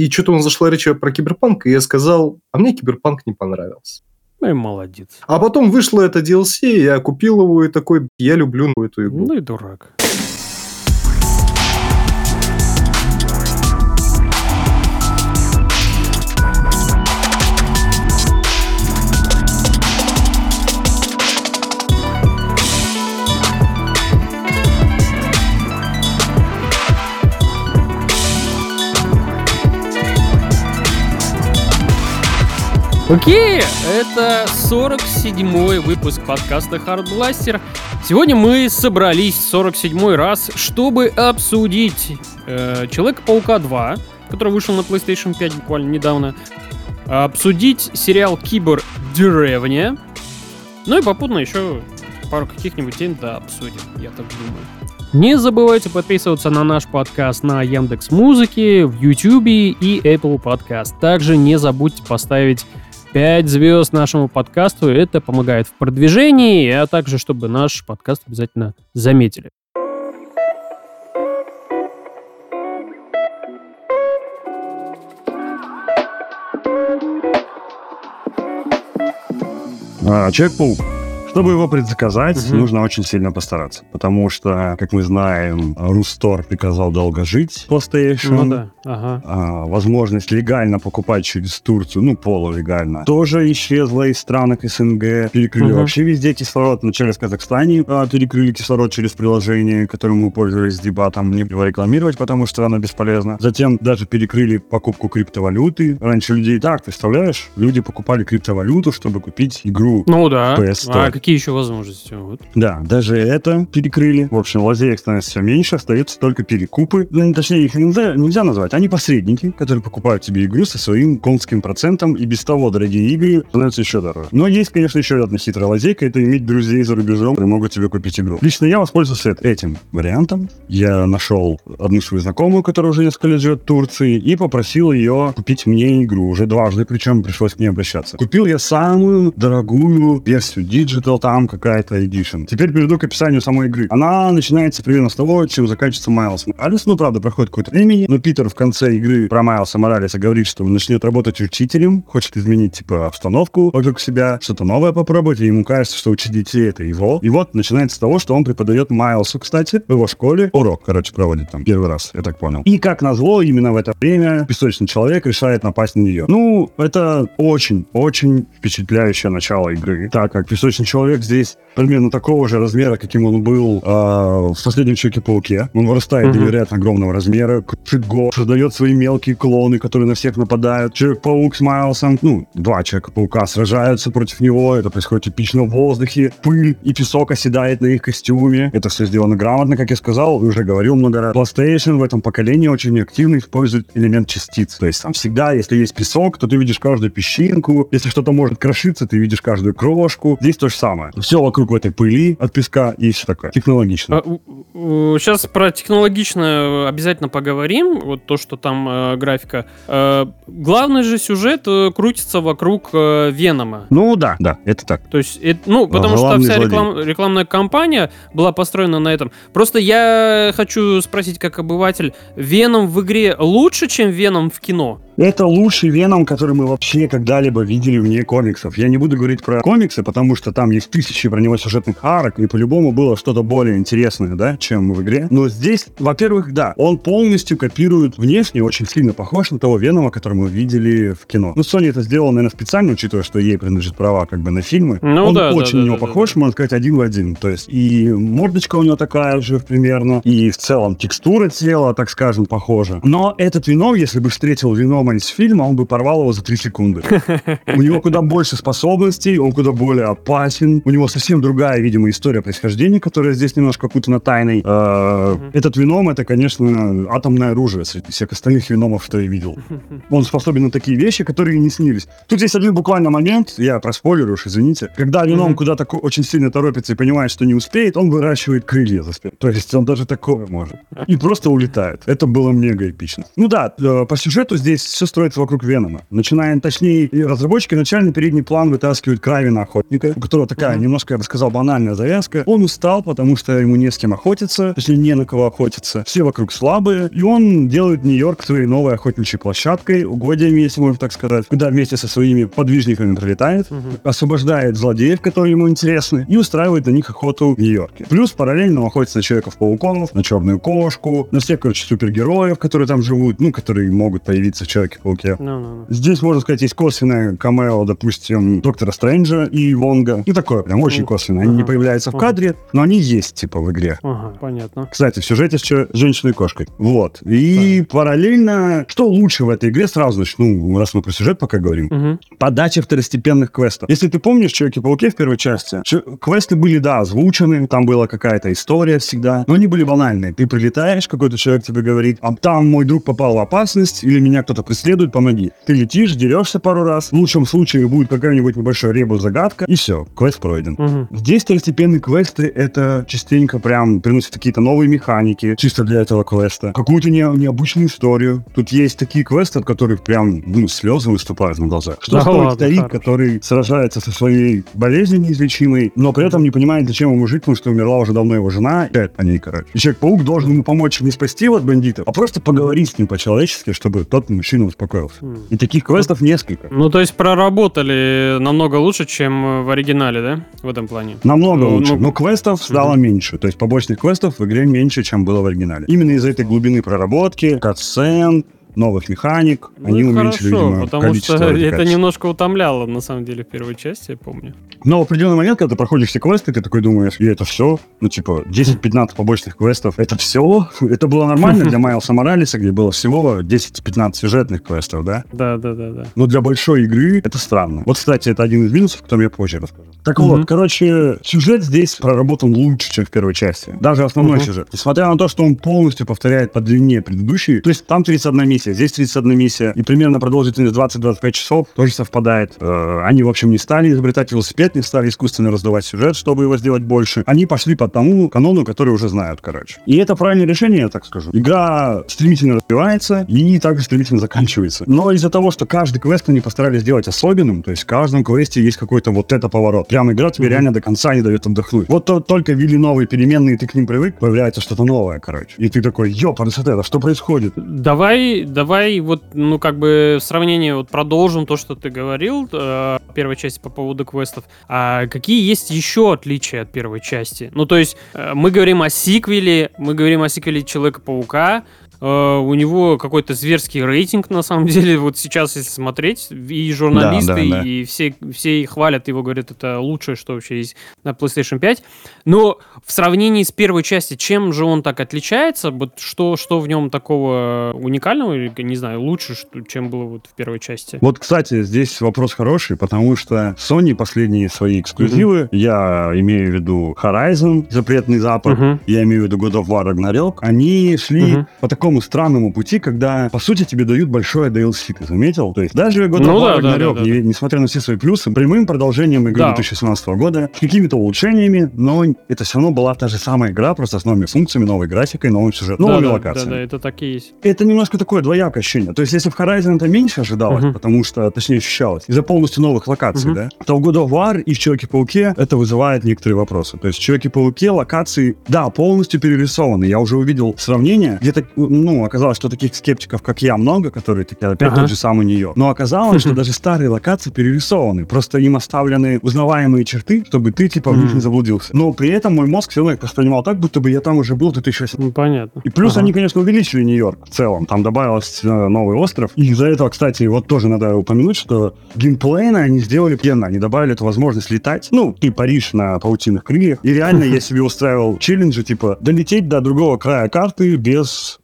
И что-то он зашла речь про киберпанк, и я сказал, а мне киберпанк не понравился. Ну и молодец. А потом вышло это DLC, я купил его и такой, я люблю эту игру. Ну и дурак. Окей, это 47-й выпуск подкаста Hard Blaster. Сегодня мы собрались 47-й раз, чтобы обсудить э, Человека-паука 2, который вышел на PlayStation 5 буквально недавно, обсудить сериал Кибер Деревня, ну и попутно еще пару каких-нибудь тем да обсудим, я так думаю. Не забывайте подписываться на наш подкаст на Яндекс Музыке, в YouTube и Apple Podcast. Также не забудьте поставить 5 звезд нашему подкасту. Это помогает в продвижении, а также, чтобы наш подкаст обязательно заметили. А, Человек-паук чтобы его предзаказать, угу. нужно очень сильно постараться. Потому что, как мы знаем, Рустор приказал долго жить PlayStation. Ну да, ага. А, возможность легально покупать через Турцию, ну, полулегально, тоже исчезла из стран СНГ. Перекрыли угу. вообще везде кислород. Вначале в Казахстане а, перекрыли кислород через приложение, которым мы пользовались дебатом. Не его рекламировать, потому что оно бесполезно. Затем даже перекрыли покупку криптовалюты. Раньше людей так, представляешь? Люди покупали криптовалюту, чтобы купить игру. Ну да. PS а какие еще возможности? Вот. Да, даже это перекрыли. В общем, лазеек становится все меньше, остаются только перекупы. Ну, точнее, их нельзя, нельзя назвать. Они посредники, которые покупают тебе игру со своим конским процентом, и без того дорогие игры становятся еще дороже. Но есть, конечно, еще одна хитрая лазейка, это иметь друзей за рубежом, которые могут тебе купить игру. Лично я воспользовался этим вариантом. Я нашел одну свою знакомую, которая уже несколько лет живет в Турции, и попросил ее купить мне игру. Уже дважды, причем пришлось к ней обращаться. Купил я самую дорогую версию Digital Digital там какая-то Edition. Теперь перейду к описанию самой игры. Она начинается примерно с того, чем заканчивается Майлз Моралес. Ну, правда, проходит какое-то времени, но Питер в конце игры про Майлса Моралеса говорит, что он начнет работать учителем, хочет изменить, типа, обстановку вокруг себя, что-то новое попробовать, и ему кажется, что учить детей — это его. И вот начинается с того, что он преподает Майлсу, кстати, в его школе. Урок, короче, проводит там первый раз, я так понял. И, как назло, именно в это время песочный человек решает напасть на нее. Ну, это очень-очень впечатляющее начало игры, так как песочный человек человек здесь примерно такого же размера, каким он был э, в последнем Человеке-пауке. Он вырастает mm-hmm. невероятно огромного размера, крушит го, создает свои мелкие клоны, которые на всех нападают. Человек-паук с Майлсом, ну, два Человека-паука сражаются против него, это происходит эпично в воздухе, пыль и песок оседает на их костюме. Это все сделано грамотно, как я сказал, уже говорил много раз. PlayStation в этом поколении очень активно использует элемент частиц. То есть там всегда, если есть песок, то ты видишь каждую песчинку. Если что-то может крошиться, ты видишь каждую крошку. Здесь то же самое. Все вокруг в этой пыли от песка и все такое. Технологично. Сейчас про технологично обязательно поговорим. Вот то, что там э, графика. Э, главный же сюжет э, крутится вокруг э, Венома. Ну да, да, это так. То есть, это, ну, потому Главный что вся реклам, рекламная кампания была построена на этом. Просто я хочу спросить, как обыватель, Веном в игре лучше, чем Веном в кино? Это лучший Веном, который мы вообще когда-либо видели вне комиксов. Я не буду говорить про комиксы, потому что там есть тысячи про него сюжетных арок, и по-любому было что-то более интересное, да, чем в игре. Но здесь, во-первых, да, он полностью копирует внешне, очень сильно похож на того Венома, который мы видели в кино. Ну, Sony это сделал, наверное, специально, учитывая, что ей принадлежит права как бы на фильмы. Ну, он да, очень да, на него да, похож, да. можно сказать, один в один. То есть и мордочка у него такая же примерно, и в целом текстура тела, так скажем, похожа. Но этот Веном, если бы встретил Венома из фильма, он бы порвал его за три секунды. У него куда больше способностей, он куда более опасен. У него совсем другая, видимо, история происхождения, которая здесь немножко окутана тайной. Э, этот вином, это, конечно, атомное оружие среди всех остальных виномов, что я видел. Он способен на такие вещи, которые не снились. Тут есть один буквально момент, я проспойлерю уж, извините. Когда вином куда-то очень сильно торопится и понимает, что не успеет, он выращивает крылья за спиной. То есть он даже такое может. И просто улетает. Это было мега эпично. Ну да, э, по сюжету здесь все строится вокруг Венома. Начиная, точнее, разработчики начальный передний план вытаскивают Кравина охотника, у которого такая Мгм. немножко, я бы сказал, банальная завязка. Он устал, потому что ему не с кем охотиться, точнее, не на кого охотиться. Все вокруг слабые, и он делает Нью-Йорк своей новой охотничьей площадкой, угодьями, если можно так сказать, куда вместе со своими подвижниками прилетает, Мгм. освобождает злодеев, которые ему интересны, и устраивает на них охоту в Нью-Йорке. Плюс параллельно он охотится на Человеков-пауков, на Черную Кошку, на всех, короче, супергероев, которые там живут, ну, которые могут появиться в Человеке-пауке. Ну-ну-ну. Здесь, можно сказать, есть косвенное камео, допустим, Доктора Стрэнджа и Вонга. И такое прям очень Мгм. косвенное. Они не Ага. появляются в Ага. кадре, но они есть, типа, в игре. Ага, понятно. Кстати, в сюжете с чё- женщиной и кошкой. Вот. И параллельно, что лучше в этой игре, сразу начну, раз мы про сюжет пока говорим, Мгм. подача второстепенных квестов. Если ты помнишь Человеке-пауке в первой части, квесты были, да, озвучены, там была какая-то история всегда, но они были банальные. Ты прилетаешь, какой-то человек тебе говорит, а там мой друг попал в опасность, или меня кто-то преследует, помоги. Ты летишь, дерешься пару раз, в лучшем случае будет какая-нибудь небольшая ребус-загадка, и все, квест пройден. Мгм. Здесь второстепенные квесты это частенько прям приносят какие-то новые механики чисто для этого квеста. Какую-то не- необычную историю. Тут есть такие квесты, от которых прям ну, слезы выступают на глазах. Что Да стоит старик, хорош. который сражается со своей болезнью неизлечимой, но при этом не понимает, зачем ему жить, потому что умерла уже давно его жена, и опять по ней, короче. И Человек-паук должен ему помочь не спасти от бандитов, а просто поговорить с ним по-человечески, чтобы тот мужчина успокоился. М. И таких квестов несколько. Ну, то есть проработали намного лучше, чем в оригинале, да? В этом плане. Намного Ну, лучше. ну, Но квестов стало меньше. То есть побочных квестов в игре меньше, чем было в оригинале. Именно из-за этой глубины проработки, катсцен, новых механик, Ну, они уменьшили, хорошо, видимо, потому количество что это качеств. немножко утомляло, на самом деле, в первой части, я помню. Но в определенный момент, когда ты проходишь все квесты, ты такой думаешь, и это все? Ну, типа, 10-15 побочных квестов, это все? Это было нормально для Майлса Моралеса, где было всего 10-15 сюжетных квестов, да? Да, да, да, да. Но для большой игры это странно. Вот, кстати, это один из минусов, о котором я позже расскажу. Так Мгм. вот, короче, сюжет здесь проработан лучше, чем в первой части. Даже основной Мгм. сюжет. Несмотря на то, что он полностью повторяет по длине предыдущий, то есть там 31 миссия, здесь 31 миссия, и примерно продолжительность 20-25 часов тоже совпадает. Э, Они, в общем, не стали изобретать велосипед, не стали искусственно раздавать сюжет, чтобы его сделать больше. Они пошли по тому канону, который уже знают, короче. И это правильное решение, я так скажу. Игра стремительно развивается и также стремительно заканчивается. Но из-за того, что каждый квест они постарались сделать особенным, то есть в каждом квесте есть какой-то вот это поворот. Прям игра тебе Мгм. реально до конца не дает отдохнуть. Вот то- только ввели новые переменные, ты к ним привык, появляется что-то новое, короче. И ты такой, ёпа, это что происходит? Давай, давай вот, ну, как бы в сравнении вот продолжим то, что ты говорил э, первой части по поводу квестов. А какие есть еще отличия от первой части? Ну, то есть э, мы говорим о сиквеле, мы говорим о сиквеле Человека-паука, у него какой-то зверский рейтинг, на самом деле, вот сейчас, если смотреть, и журналисты, Да, да, да. и все, все хвалят его, говорят, это лучшее, что вообще есть на PlayStation 5. Но в сравнении с первой частью, чем же он так отличается? Вот что, что в нем такого уникального, или, не знаю, лучше, что, чем было вот в первой части? Вот, кстати, здесь вопрос хороший, потому что Sony последние свои эксклюзивы, я имею в виду Horizon, Запретный Запад, Мгм. я имею в виду God of War Ragnarok, они шли Мгм. по такому странному пути, когда, по сути, тебе дают большое DLC, ты заметил? То есть даже God of Ну War да, да, Ragnarok, да, да, не- несмотря на все свои плюсы, прямым продолжением игры Да. 2017 года, с какими-то улучшениями, но это все равно была та же самая игра, просто с новыми функциями, новой графикой, новым сюжетом, да, новыми да, локациями да, да, это так и есть. это немножко такое двоякое ощущение. То есть, если в Horizon это меньше ожидалось, Мгм. потому что, точнее, ощущалось, из-за полностью новых локаций, Мгм. да, то в God of War и в Человеке-пауке это вызывает некоторые вопросы. То есть, в Человеке-пауке локации, да, полностью перерисованы. Я уже увидел сравнение, где-то, ну, оказалось, что таких скептиков, как я, много, которые такие, опять Ага. тот же самый нее. Но оказалось, что даже старые локации перерисованы. Просто им оставлены узнаваемые черты, чтобы ты, типа, в них не заблудился. Но при этом мой мозг все равно их воспринимал так, будто бы я там уже был в 2008 Ну, понятно. и плюс Ага. они, конечно, увеличили Нью-Йорк в целом. Там добавился э, новый остров. И из-за этого, кстати, вот тоже надо упомянуть, что геймплейно они сделали пьяно. Они добавили эту возможность летать. Ну, и Париж на паутинных крыльях. И реально я себе устраивал челленджи, типа, долететь до другого края карты без,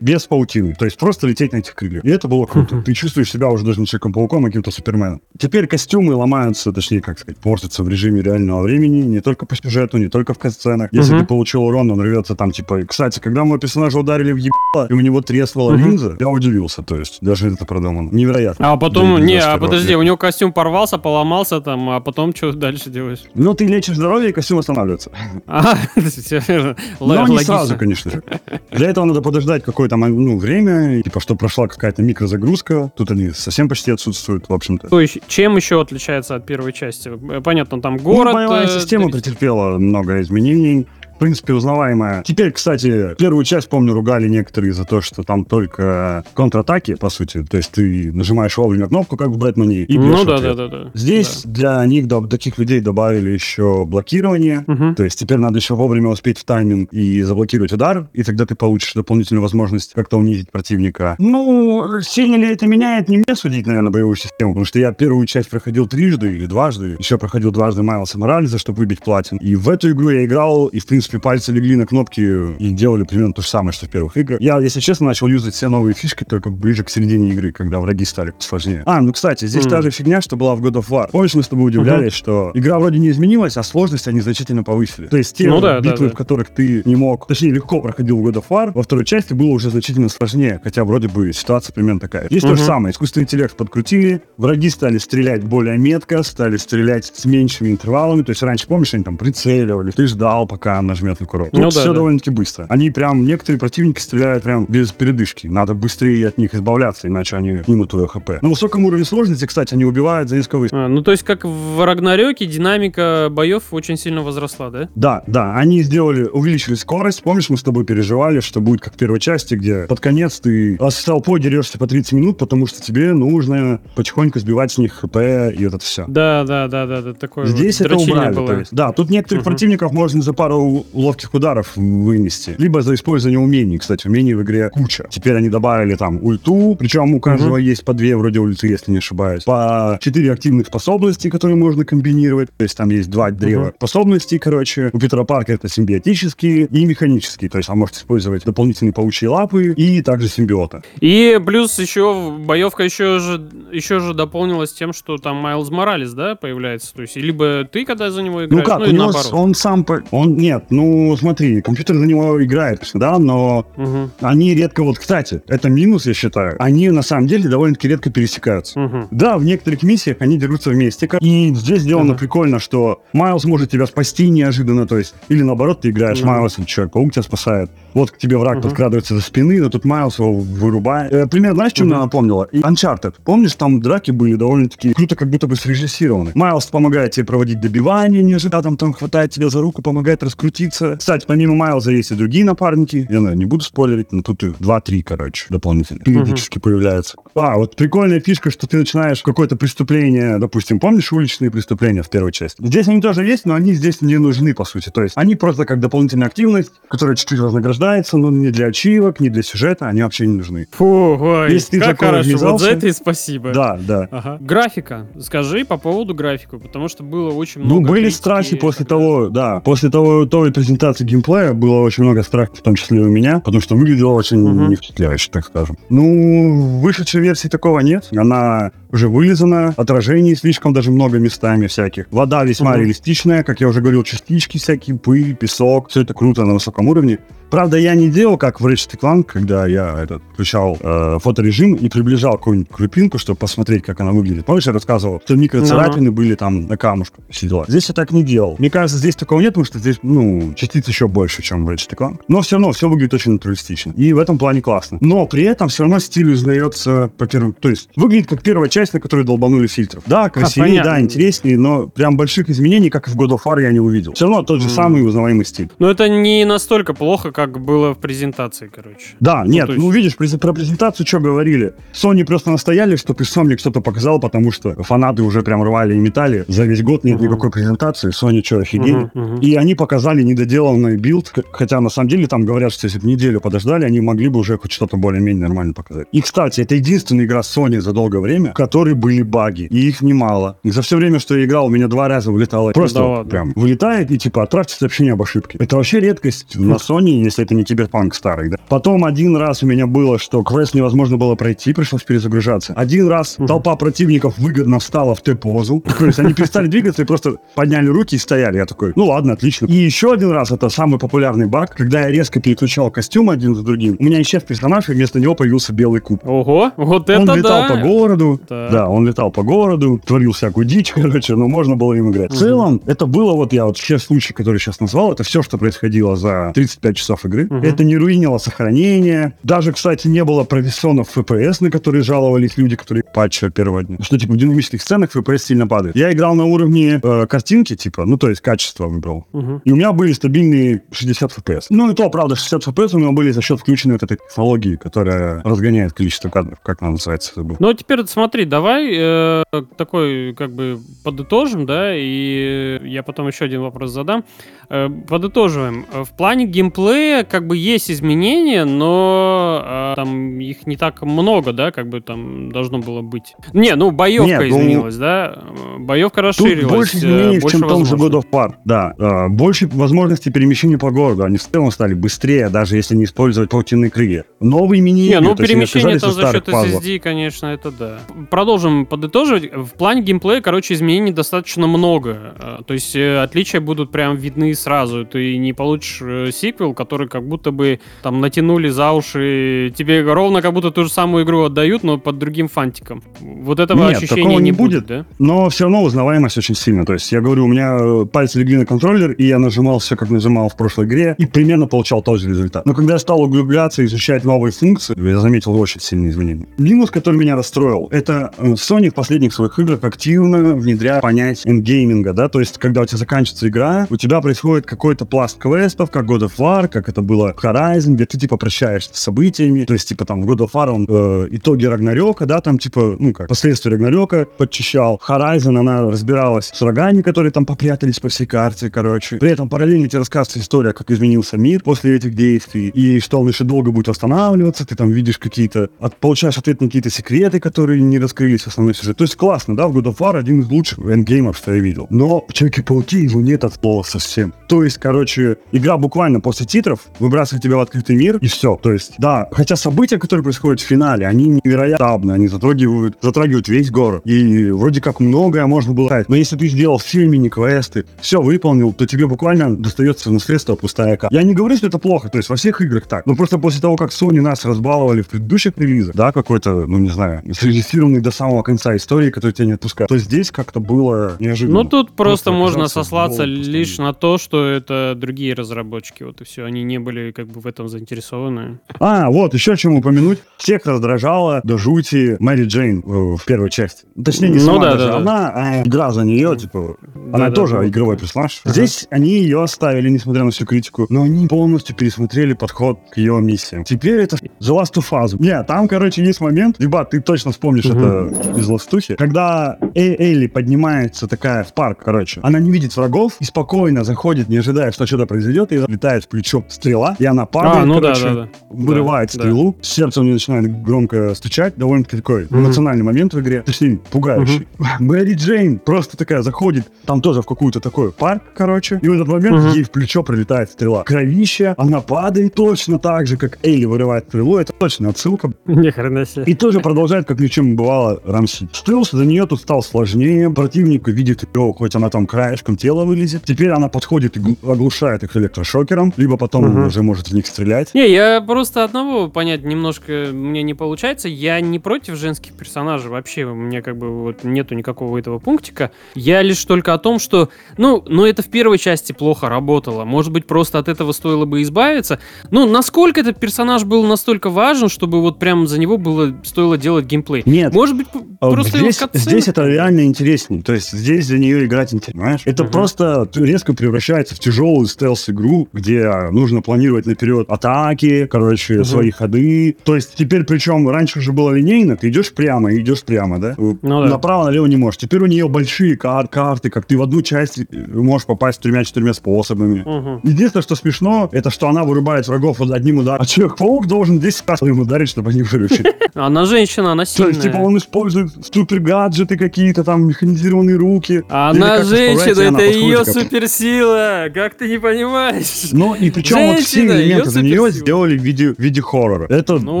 без паутины. То есть просто лететь на этих крыльях. И это было круто. Ты чувствуешь себя уже даже не Человеком-пауком, а каким-то Суперменом. Теперь костюмы ломаются, точнее, как сказать, портятся в режиме реального времени. Не только по сюжету, не только в катсценах. Если ты получил урон, он рвется там, типа... Кстати, когда моего персонажа ударили в ебало, и у него треснула линза, я удивился, то есть даже это продумано. Невероятно. А потом, не, а 91 подожди, у него костюм порвался, поломался там, а потом что дальше делаешь? Ну, ты лечишь здоровье, и костюм останавливается. А. Но не сразу, конечно же. Для этого надо подождать подождать какое-то ну, время, типа, что прошла какая-то микрозагрузка. Тут они совсем почти отсутствуют, в общем-то. То есть, чем еще отличается от первой части? Э, понятно, там город... Ну, боевая э, система претерпела много изменений принципе, узнаваемая. Теперь, кстати, первую часть, помню, ругали некоторые за то, что там только контратаки, по сути. То есть ты нажимаешь вовремя кнопку, как в Бэтмене, и Ну да, да, да, да. Здесь да. для них, для таких людей добавили еще блокирование. Угу. То есть теперь надо еще вовремя успеть в тайминг и заблокировать удар, и тогда ты получишь дополнительную возможность как-то унизить противника. Ну, сильно ли это меняет, не мне судить, наверное, боевую систему, потому что я первую часть проходил трижды или дважды, еще проходил дважды Майлса Морализа, чтобы выбить платин. И в эту игру я играл, и, в принципе, принципе, пальцы легли на кнопки и делали примерно то же самое, что в первых играх. Я, если честно, начал юзать все новые фишки только ближе к середине игры, когда враги стали сложнее. А, ну, кстати, здесь mm. та же фигня, что была в God of War. Помнишь, мы с тобой удивлялись, uh-huh. что игра вроде не изменилась, а сложность они значительно повысили. То есть те ну, да, битвы, да, да. в которых ты не мог, точнее, легко проходил в God of War, во второй части было уже значительно сложнее, хотя вроде бы ситуация примерно такая. Здесь uh-huh. то же самое. Искусственный интеллект подкрутили, враги стали стрелять более метко, стали стрелять с меньшими интервалами. То есть раньше, помнишь, они там прицеливали, ты ждал, пока нажмет на курок. Ну, да, все да. довольно-таки быстро. Они прям, некоторые противники стреляют прям без передышки. Надо быстрее от них избавляться, иначе они снимут твое хп. На высоком уровне сложности, кстати, они убивают за несколько выстрелов. А, ну, то есть, как в Рагнарёке, динамика боев очень сильно возросла, да? Да, да. Они сделали, увеличили скорость. Помнишь, мы с тобой переживали, что будет как в первой части, где под конец ты с толпой дерешься по 30 минут, потому что тебе нужно потихоньку сбивать с них хп и это все. Да, да, да, да, да такое Здесь вот это убрали. То есть, да, тут некоторых uh-huh. противников можно за пару ловких ударов вынести. Либо за использование умений. Кстати, умений в игре куча. Теперь они добавили там ульту, причем у каждого mm-hmm. есть по две вроде ульты, если не ошибаюсь. По четыре активных способности, которые можно комбинировать. То есть там есть два древа mm-hmm. способностей, короче. У Питера Парка это симбиотические и механические. То есть он может использовать дополнительные паучьи лапы и также симбиота. И плюс еще боевка еще же, еще же дополнилась тем, что там Майлз Моралес, да, появляется. То есть либо ты, когда за него играешь, ну как, ну, у него наоборот. он сам... Он, нет, ну смотри, компьютер за него играет, да, но угу. они редко, вот, кстати, это минус, я считаю, они на самом деле довольно-таки редко пересекаются. Угу. Да, в некоторых миссиях они дерутся вместе, и здесь сделано угу. прикольно, что Майлз может тебя спасти неожиданно, то есть, или наоборот, ты играешь угу. Майлз, Человек-паук тебя спасает. Вот к тебе враг угу. подкрадывается за спины, но тут Майлз его вырубает. Э, пример, знаешь, что угу. мне напомнило? Uncharted. Помнишь, там драки были довольно-таки круто, как будто бы срежиссированы. Майлз помогает тебе проводить добивание, неожиданно там, там хватает тебя за руку, помогает раскрутиться. Кстати, помимо Майлза есть и другие напарники. Я наверное, не буду спойлерить, но тут их 2-3, короче, дополнительно. Периодически uh-huh. появляются. А, вот прикольная фишка, что ты начинаешь какое-то преступление, допустим, помнишь уличные преступления в первой части? Здесь они тоже есть, но они здесь не нужны, по сути. То есть они просто как дополнительная активность, которая чуть-чуть вознаграждается, но не для ачивок, не для сюжета, они вообще не нужны. Фу, ой, Если ты как хорошо, вот за это и спасибо. Да, да. Ага. Графика. Скажи по поводу графику, потому что было очень ну, много Ну, были страхи после того, да, после того той презентации геймплея было очень много страхов, в том числе у меня, потому что выглядело очень угу. не впечатляюще, так скажем. Ну, вышедшей версии такого нет. Она уже вылизана, отражений слишком даже много местами всяких. Вода весьма угу. реалистичная, как я уже говорил, частички всякие, пыль, песок, все это круто на высоком уровне. Правда, я не делал, как в Ratchet Clank, когда я этот, включал э, фоторежим и приближал какую-нибудь крупинку, чтобы посмотреть, как она выглядит. Помнишь, я рассказывал, что микроцарапины uh-huh. были там на камушках, все дела. Здесь я так не делал. Мне кажется, здесь такого нет, потому что здесь, ну, частиц еще больше, чем в Ratchet Clank. Но все равно все выглядит очень натуралистично. И в этом плане классно. Но при этом все равно стиль узнается по первому... То есть выглядит как первая часть, на которой долбанули фильтров. Да, красивее, а, да, интереснее, но прям больших изменений, как и в God of War, я не увидел. Все равно тот же мм, самый узнаваемый стиль. Но это не настолько плохо, как было в презентации, короче. Да, ну, нет, есть... ну видишь, про презентацию что говорили? Sony просто настояли, что при Sony кто-то показал, потому что фанаты уже прям рвали и метали. За весь год нет uh-huh. никакой презентации, Sony что, офигели? Uh-huh. И они показали недоделанный билд, хотя на самом деле там говорят, что если бы неделю подождали, они могли бы уже хоть что-то более-менее нормально показать. И, кстати, это единственная игра Sony за долгое время, которой были баги, и их немало. И за все время, что я играл, у меня два раза вылетало. Просто да прям вылетает и типа отправьте сообщение об ошибке. Это вообще редкость на Sony, если это не киберпанк старый, да. Потом один раз у меня было, что квест невозможно было пройти, пришлось перезагружаться. Один раз толпа противников выгодно встала в Т-позу. То есть они перестали двигаться и просто подняли руки и стояли. Я такой, ну ладно, отлично. И еще один раз, это самый популярный баг, когда я резко переключал костюм один за другим, у меня исчез персонаж, и вместо него появился белый куб. Ого, вот он это летал да. по городу, Да. Да. он летал по городу, творил всякую дичь, короче, но можно было им играть. В целом, это было вот я вот все случаи, которые сейчас назвал, это все, что происходило за 35 часов игры. Это не руинило сохранение. Даже, кстати, не было провисонов FPS, на которые жаловались люди, которые патча первого дня. Что, типа, в динамических сценах FPS сильно падает. Я играл на уровне э, картинки, типа, ну, то есть качество выбрал. Мгм. И у меня были стабильные 60 FPS. Ну и то, правда, 60 FPS у меня были за счет включенной вот этой технологии, которая разгоняет количество кадров. Как она называется? забыл. Ну, теперь вот смотри, давай э, такой, как бы, подытожим, да, и я потом еще один вопрос задам. Э, подытоживаем. Э, В плане геймплея, как бы, есть изменения, но э, там их не так много, да, как бы там должно было быть. Не, ну, боевка Нет, ну, изменилась, да, э, боевка Тут расширилась. больше э, изменений, больше чем в том же God of War. Да, э, больше возможностей перемещения по городу. Они в целом стали быстрее, даже если не использовать паутинные крылья. Новые мини Не, ну перемещение там от за счет пазлов. SSD, конечно, это да. Продолжим подытоживать. В плане геймплея, короче, изменений достаточно много. Э, То есть э, отличия будут прям видны сразу. Ты не получишь э, сиквел, который как будто бы там натянули за уши. Тебе ровно как будто ту же самую игру отдают, но под другим фантиком. Вот этого Нет, ощущения такого не будет, будет. да? Но все равно узнаваемость очень сильно. То есть я говорю, у меня пальцы легли на контроллер, и я нажимал все, как нажимал в прошлой игре, и примерно получал тот же результат. Но когда я стал углубляться, изучать новые функции, я заметил очень сильные изменения. Минус, который меня расстроил, это Sony в последних своих играх активно внедряет понятие эндгейминга, да, то есть когда у тебя заканчивается игра, у тебя происходит какой-то пласт квестов, как God of War, как это было в Horizon, где ты типа прощаешься с событиями, то есть типа там в God of War он э, итоги Рагнарёка, да, там типа, ну как, последствия Рагнарёка подчищал. Horizon, она разбиралась с врагами, которые там попрятались по всей карте, короче. При этом параллельно тебе рассказывается история, как изменился мир после этих действий, и что он еще долго будет восстанавливаться, ты там видишь какие-то, от, получаешь ответ на какие-то секреты, которые не в основной сюжет. То есть классно, да, в God of War один из лучших эндгеймов, что я видел. Но в Человеке-пауке его нет от слова совсем. То есть, короче, игра буквально после титров выбрасывает тебя в открытый мир, и все. То есть, да, хотя события, которые происходят в финале, они невероятно, они затрагивают, затрагивают весь город. И вроде как многое можно было сказать. Но если ты сделал все мини-квесты, все выполнил, то тебе буквально достается в наследство пустая карта. Я не говорю, что это плохо, то есть во всех играх так. Но просто после того, как Sony нас разбаловали в предыдущих релизах, да, какой-то, ну не знаю, срежиссированный до самого конца истории, который тебя не отпускает, то здесь как-то было неожиданно. Ну, тут просто, Просто можно сослаться лишь на то, что это другие разработчики, вот и все. Они не были как бы в этом заинтересованы. А, вот, еще чем упомянуть. Всех раздражала до жути Мэри Джейн э, в первой части. Точнее, не Ну сама да, даже да, да. она, а игра за нее, типа, она Да-да, тоже было игровой персонаж. Ага. Здесь они ее оставили, несмотря на всю критику, но они полностью пересмотрели подход к ее миссиям. Теперь это The Last of Us. Не, там, короче, есть момент, либо ты точно вспомнишь Мгм. это из Ластухи, когда Э- Элли поднимается такая в парк, короче, она не видит врагов и спокойно заходит, не ожидая, что что-то произойдет, и летает в плечо стрела, и она падает, А, ну да, короче, да, да. вырывает Да, стрелу, сердце у нее начинает громко стучать, довольно-таки такой Мгм. эмоциональный момент в игре, точнее, пугающий. Мэри Джейн просто такая заходит, там тоже в какую-то такой парк, короче, и в этот момент Мгм. ей в плечо прилетает стрела. Кровища, она падает точно так же, как Элли вырывает стрелу, это точно отсылка. Ни хрена себе. И тоже продолжает, как ни чем не бывало, рамсить. Стелс за нее тут стал сложнее, противник видит ее, хоть она там краешком тела вылезет. Теперь она подходит и гл- оглушает их электрошокером, либо потом Мгм. уже может в них стрелять. Не, я просто одного понять немножко мне не получается. Я не против женских персонажей вообще. У меня как бы вот нету никакого этого пунктика. Я лишь только о том, что, ну, ну это в первой части плохо работало. Может быть, просто от этого стоило бы избавиться. Ну, насколько этот персонаж был настолько важен, чтобы вот прям за него было стоило делать геймплей? Нет, Может быть, п- А просто его здесь, катсценах- здесь это реально интереснее. То есть здесь за нее играть интересно, понимаешь? Это Мгм. просто резко превращается в тяжелую стелс-игру, где нужно планировать наперед атаки, короче, Мгм. свои ходы. То есть теперь, причем, раньше же было линейно, ты идешь прямо, и идешь прямо, да? Ну да. Направо, налево не можешь. Теперь у нее большие кар- карты, как ты в одну часть э, можешь попасть тремя-четырьмя способами. Мгм. Единственное, что смешно, это что она вырубает врагов одним ударом. А Человек-паук должен 10 раз им ударить, чтобы они выручили. Она женщина, она То сильная. есть, типа, он использует супер гаджеты какие-то, там, механизированные руки. Она женщина, это ее суперсила. Как ты не понимаешь? Ну, и причем вот все элементы за нее сделали в виде, в виде хоррора. Это Ну,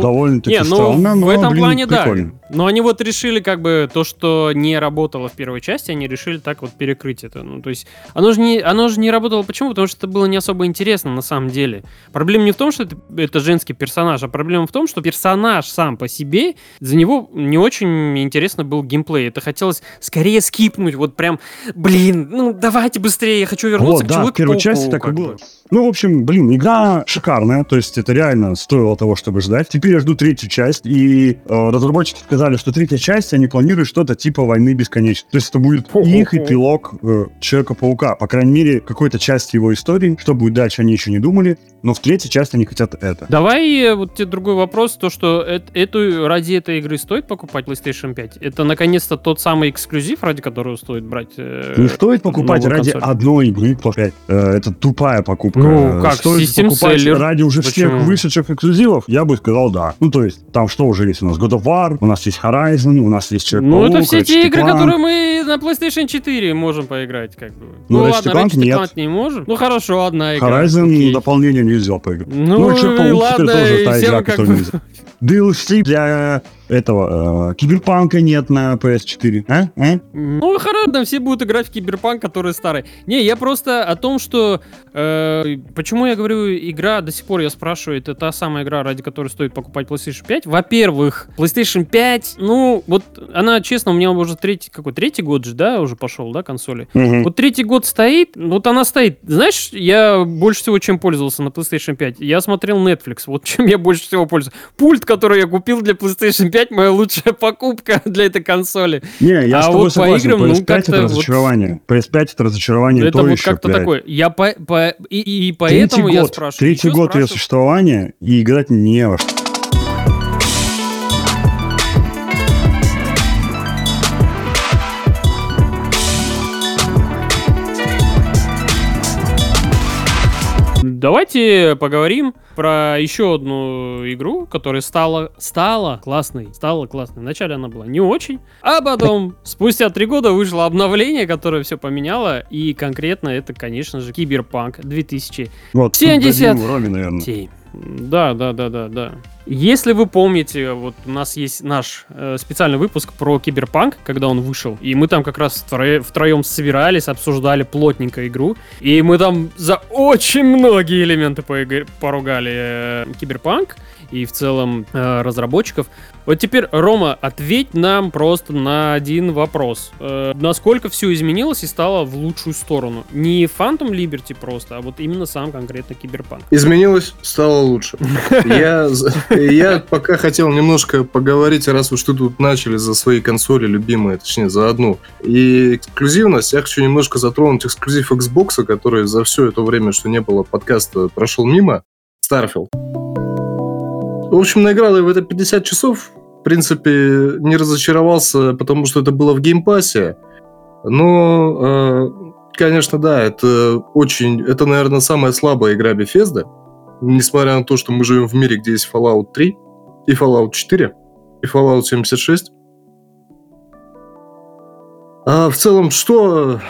довольно-таки Не, ну странно, в но, этом блин, плане да. прикольно. Но они вот решили как бы то, что не работало в первой части, они решили так вот перекрыть это. Ну, то есть оно же не, оно же не работало. Почему? Потому что это было не особо интересно на самом деле. Проблема не в том, что это, это женский персонаж, а проблема в том, что персонаж сам по себе, за него не очень интересно был геймплей. Это хотелось скорее скипнуть, вот прям, блин, ну давайте быстрее, я хочу вернуться Вот, к да, в человеку первой части так и было. Ну, в общем, блин, игра шикарная, то есть это реально стоило того, чтобы ждать. Теперь я жду третью часть, и э, разработчики сказали, что третья часть, они планируют что-то типа «Войны бесконечной». То есть это будет их эпилог э, Человека-паука. По крайней мере, какой-то части его истории. Что будет дальше, они еще не думали, но в третьей части они хотят это. Давай э, вот тебе другой вопрос, то что эт- эту ради этой игры стоит покупать PlayStation 5? Это наконец-то тот самый эксклюзив, ради которого стоит брать. э, Не стоит покупать ради консоль. одной игры по 5. Э, это тупая покупка. Ну, Э, как, стоит System покупать Seller. ради уже всех Почему? вышедших эксклюзивов? Я бы сказал да. Ну, то есть, там что уже есть? У нас God of War, у нас есть Horizon, у нас есть человек Ну, это все те игры, которые мы на PlayStation 4 можем поиграть, как бы. Ну, Ну, ладно, Ratchet нет. Не можем. Ну, хорошо, одна игра. Horizon окей. дополнение нельзя поиграть. Ну, Человек-паук и ладно, тоже та игра, которую нельзя. DLC для этого э, Киберпанка нет на PS4. А? А? Ну, хорошо, все будут играть в Киберпанк, который старый. Не, я просто о том, что... э, почему я говорю, игра до сих пор, я спрашиваю, это та самая игра, ради которой стоит покупать PlayStation 5? Во-первых, PlayStation 5, ну, вот она, честно, у меня уже третий, какой, третий год же, да, уже пошел, да, консоли? Мгм. Вот третий год стоит, вот она стоит. Знаешь, я больше всего чем пользовался на PlayStation 5? Я смотрел Netflix, вот чем я больше всего пользуюсь. Пульт, который я купил для PlayStation 5, моя лучшая покупка для этой консоли. Не, я А с тобой вот по согласен. играм, ну, PS5 как-то это вот- разочарование. PS5 это разочарование Это то вот еще, как-то блядь. такое. Я по, по- и, и Третий поэтому я год, спрашиваю. третий год ее спрашиваю. существования, и играть не во что. Давайте поговорим про еще одну игру, которая стала, стала классной. Стала классной. Вначале она была не очень, а потом, спустя три года, вышло обновление, которое все поменяло. И конкретно это, конечно же, Киберпанк 2007. Вот, тут 70. дадим Роме, наверное. Да, да, да, да, да. Если вы помните, вот у нас есть наш э, специальный выпуск про Киберпанк, когда он вышел, и мы там как раз втро- втроем собирались, обсуждали плотненько игру, и мы там за очень многие элементы поругали э, Киберпанк и в целом э, разработчиков. Вот теперь, Рома, ответь нам просто на один вопрос. Э, насколько все изменилось и стало в лучшую сторону? Не Phantom Liberty просто, а вот именно сам конкретно Киберпанк. Изменилось, стало лучше. Я, пока хотел немножко поговорить, раз уж ты тут начали за свои консоли любимые, точнее за одну. И эксклюзивность, я хочу немножко затронуть эксклюзив Xbox, который за все это время, что не было подкаста, прошел мимо. Starfield. В общем, наиграл я в это 50 часов. В принципе, не разочаровался, потому что это было в Game Pass е. Но, э, конечно, да, это очень... Это, наверное, самая слабая игра Bethesda. Несмотря на то, что мы живем в мире, где есть Fallout 3, и Fallout 4, и Fallout 76. А в целом, что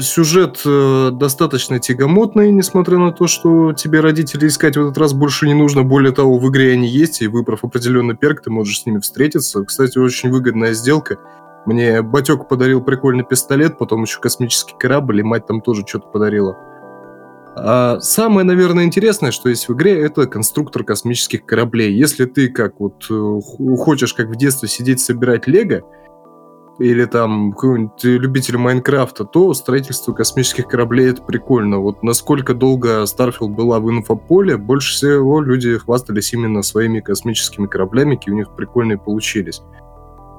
сюжет э, достаточно тягомотный, несмотря на то, что тебе родители искать в этот раз больше не нужно. Более того, в игре они есть, и выбрав определенный перк, ты можешь с ними встретиться. Кстати, очень выгодная сделка. Мне батек подарил прикольный пистолет, потом еще космический корабль, и мать там тоже что-то подарила. А самое, наверное, интересное, что есть в игре, это конструктор космических кораблей. Если ты как вот э, хочешь, как в детстве, сидеть собирать лего, или там какой-нибудь любитель Майнкрафта, то строительство космических кораблей это прикольно. Вот насколько долго Starfield была в инфополе, больше всего люди хвастались именно своими космическими кораблями, какие у них прикольные получились.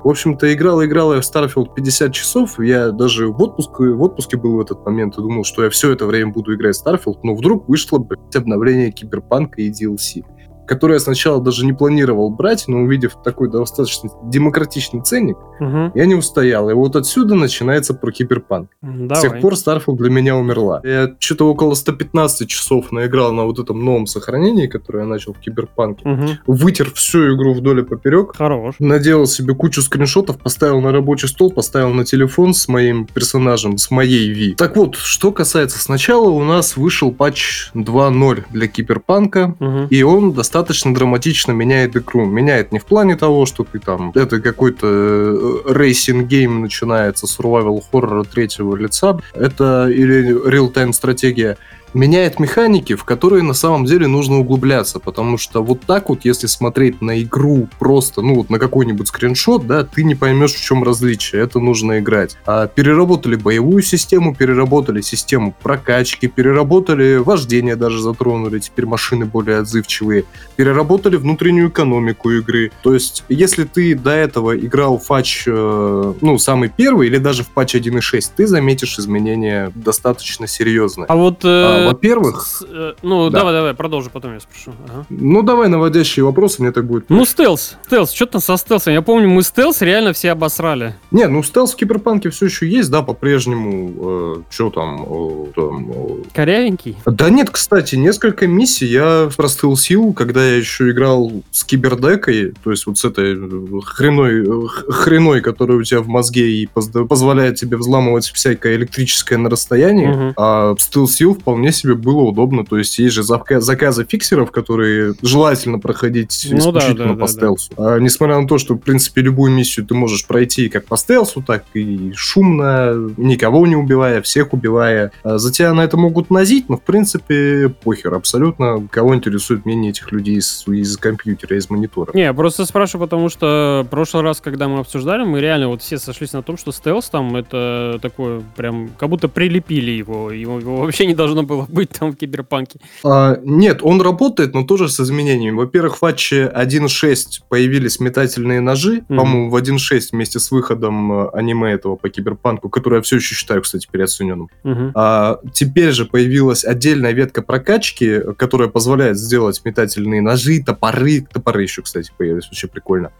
В общем-то, играл, играл я в Starfield 50 часов. Я даже в, отпуск, в отпуске был в этот момент и думал, что я все это время буду играть в Starfield, но вдруг вышло блядь, обновление Киберпанка и DLC, которое я сначала даже не планировал брать, но увидев такой достаточно демократичный ценник, Мгм. Я не устоял. И вот отсюда начинается про киберпанк. М, С тех Давай. пор Starfield для меня умерла. Я что-то около 115 часов наиграл на вот этом новом сохранении, которое я начал в киберпанке. Мгм. Вытер всю игру вдоль и поперек. Хорош. Наделал себе кучу скриншотов, поставил на рабочий стол, поставил на телефон с моим персонажем, с моей Ви. Так вот, что касается сначала, у нас вышел патч 2.0 для киберпанка. Мгм. И он достаточно драматично меняет игру. Меняет не в плане того, что ты там... Это какой-то racing game начинается, survival хоррора третьего лица. Это или real-time стратегия. Меняет механики, в которые на самом деле нужно углубляться, потому что вот так вот, если смотреть на игру просто, ну вот на какой-нибудь скриншот, да, ты не поймешь, в чем различие, это нужно играть. А переработали боевую систему, переработали систему прокачки, переработали вождение даже затронули, теперь машины более отзывчивые, переработали внутреннюю экономику игры. То есть, если ты до этого играл в патч, э, ну, самый первый, или даже в патч 1.6, ты заметишь изменения достаточно серьезные. А вот... А, э, во-первых, э, Ну, Да. давай, давай, продолжи, потом я спрошу. Ага. ну давай наводящие вопросы, мне так будет. Ну, стелс. Стелс. Что там со стелсом? Я помню, мы стелс реально все обосрали. Не, ну стелс в Киберпанке все еще есть, да, по-прежнему. что там, э, там, э, Корявенький. Да нет, кстати, несколько миссий я простыл сил, когда я еще играл с кибердекой, то есть вот с этой э, хреной, э, хреной, которая у тебя в мозге и позволяет тебе взламывать всякое электрическое на расстоянии, Мгм. а стил сил вполне себе было удобно, то есть есть же зака- заказы фиксеров, которые желательно проходить Ну да, исключительно да, по да, да. стелсу. А, несмотря на то, что, в принципе, любую миссию ты можешь пройти как по стелсу, так и шумно, никого не убивая, всех убивая. А За тебя на это могут назить, но, в принципе, похер абсолютно. Кого интересует мнение этих людей из, из компьютера, из монитора. Не, я просто спрашиваю, потому что в прошлый раз, когда мы обсуждали, мы реально вот все сошлись на том, что стелс там это такое прям, как будто прилепили его. Его, его вообще не должно было быть там в киберпанке. А, нет, он работает, но тоже с изменениями. Во-первых, в патче 1.6 появились метательные ножи. Мгм. По-моему, в 1.6 вместе с выходом э, аниме этого по киберпанку, которое я все еще считаю, кстати, переоцененным. Мгм. А, теперь же появилась отдельная ветка прокачки, которая позволяет сделать метательные ножи, топоры. Топоры еще, кстати, появились, очень прикольно.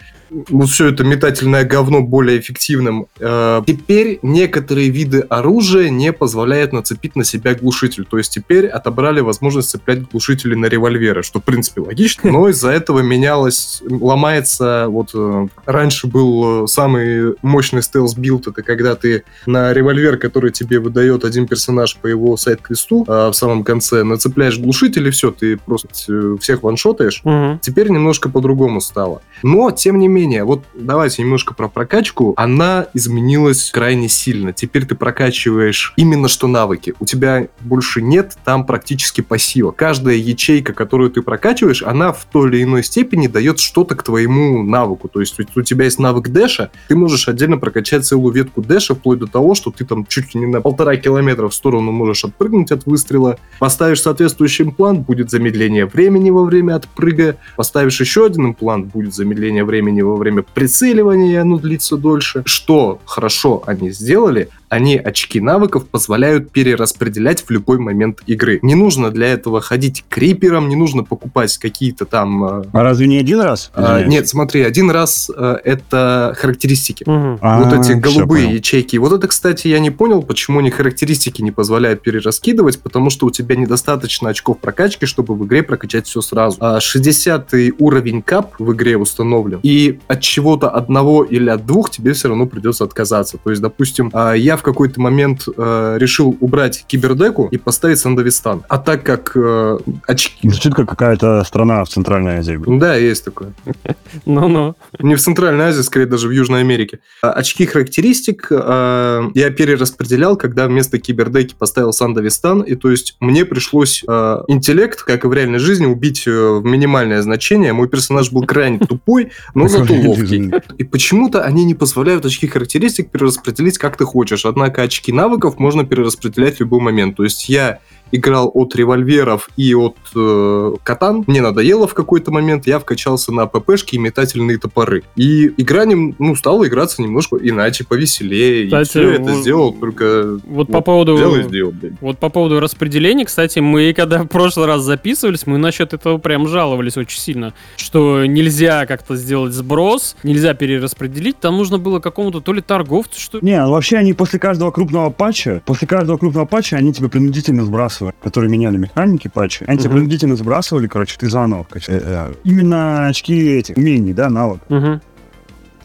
Вот все это метательное говно более эффективным. А, теперь некоторые виды оружия не позволяют нацепить на себя глушитель. То есть теперь отобрали возможность цеплять глушители на револьверы, что в принципе логично, но из-за этого менялось, ломается, вот э, раньше был э, самый мощный стелс-билд, это когда ты на револьвер, который тебе выдает один персонаж по его side-квесту, а в самом конце нацепляешь глушитель и все, ты просто э, всех ваншотаешь. Мгм. Теперь немножко по-другому стало. Но, тем не менее, вот давайте немножко про прокачку. Она изменилась крайне сильно. Теперь ты прокачиваешь именно что навыки. У тебя больше нет там практически пассива. Каждая ячейка, которую ты прокачиваешь, она в той или иной степени дает что-то к твоему навыку. То есть у тебя есть навык дэша, ты можешь отдельно прокачать целую ветку дэша, вплоть до того, что ты там чуть ли не на полтора километра в сторону можешь отпрыгнуть от выстрела. Поставишь соответствующий имплант, будет замедление времени во время отпрыга. Поставишь еще один имплант, будет замедление времени во время прицеливания, и оно длится дольше. Что хорошо они сделали, они очки навыков позволяют перераспределять в любой момент игры. Не нужно для этого ходить крипером, не нужно покупать какие-то там... э, А разве не один раз? а, нет, смотри, один раз э, это характеристики. А, вот эти голубые понял. ячейки. Вот это, кстати, я не понял, почему они характеристики не позволяют перераскидывать, потому что у тебя недостаточно очков прокачки, чтобы в игре прокачать все сразу. А 60 уровень кап в игре установлен, и от чего-то одного или от двух тебе все равно придется отказаться. То есть, допустим, а, я в какой-то момент э, решил убрать кибердеку и поставить Сандавистан. А так как э, очки... Звучит как какая-то страна в Центральной Азии. Да, есть такое. Ну-ну. Не в Центральной Азии, скорее даже в Южной Америке. А, Очки характеристик э, я перераспределял, когда вместо кибердеки поставил Сандавистан, и то есть мне пришлось э, интеллект, как и в реальной жизни, убить э, в минимальное значение. Мой персонаж был крайне тупой, но зато ловкий. И почему-то они не позволяют очки характеристик перераспределить как ты хочешь. Однако очки навыков можно перераспределять в любой момент. То есть я играл от револьверов и от э, катан. Мне надоело в какой-то момент, я вкачался на ППшки и метательные топоры. И игра ну, стала играться немножко иначе, повеселее. Кстати, и все это вот- сделал только... Вот по поводу... Взял и сделал, блин. Вот по поводу распределения, кстати, мы когда в прошлый раз записывались, мы насчет этого прям жаловались очень сильно, что нельзя как-то сделать сброс, нельзя перераспределить, там нужно было какому-то то ли торговцу, что ли. Не, вообще они после каждого крупного патча, после каждого крупного патча они тебе принудительно сбрасывали, которые меняли механики патча. Они тебе Мгм. принудительно сбрасывали, короче, ты заново качаешь. Э, э, Именно очки этих умений, да, навык Мгм.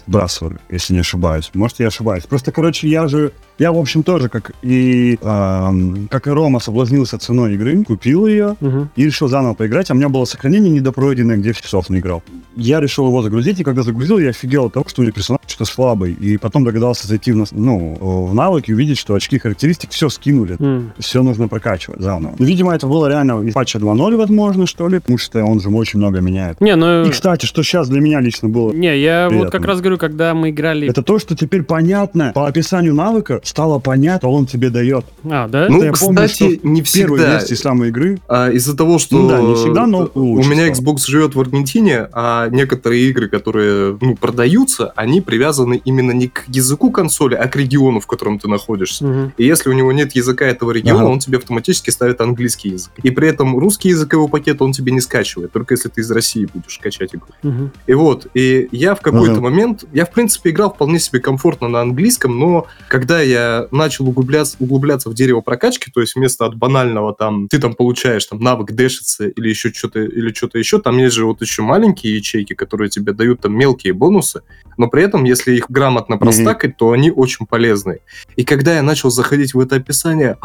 сбрасывали, если не ошибаюсь. Может, я ошибаюсь. Просто, короче, я же, я, в общем, тоже, как и, ам, как и Рома, соблазнился ценой игры, купил ее, Мгм. и решил заново поиграть, а у меня было сохранение недопройденное, где в часов наиграл. Я решил его загрузить, и когда загрузил, я офигел от того, что у меня персонаж что-то слабый, и потом догадался зайти в, нас- ну, в навыки и увидеть, что очки характеристик все скинули. М. Все нужно прокачивать заново. Ну, видимо, это было реально из патча 2.0, возможно, что ли, потому что он же очень много меняет. Не, ну... И, кстати, что сейчас для меня лично было, Не, я вот Приятно. как раз говорю, когда мы играли... это то, что теперь понятно, по описанию навыка стало понятно, что он тебе дает. А, да? Ну, я помню, кстати, что не В первой всегда. версии самой игры А, из-за того, что Ну да, не всегда, но у меня стало. Xbox живет в Аргентине, а некоторые игры, которые ну, продаются, они привязаны именно не к языку консоли, а к региону, в котором ты находишься. Мгм. И если у него нет языка этого региона, Ага. он тебе автоматически ставит английский язык. И при этом русский язык его пакет он тебе не скачивает, только если ты из России будешь качать игру. Мгм. И вот, и я в какой-то Ага. момент, я в принципе играл вполне себе комфортно на английском, но когда я начал углубляться, углубляться в дерево прокачки, то есть вместо от банального там, ты там получаешь там навык дэшиться или еще что-то, или что-то еще, там есть же вот еще маленькие ячейки, которые тебе дают там мелкие бонусы, но при этом, если их грамотно простакать, то они очень полезные. И когда я начал заходить в это описание,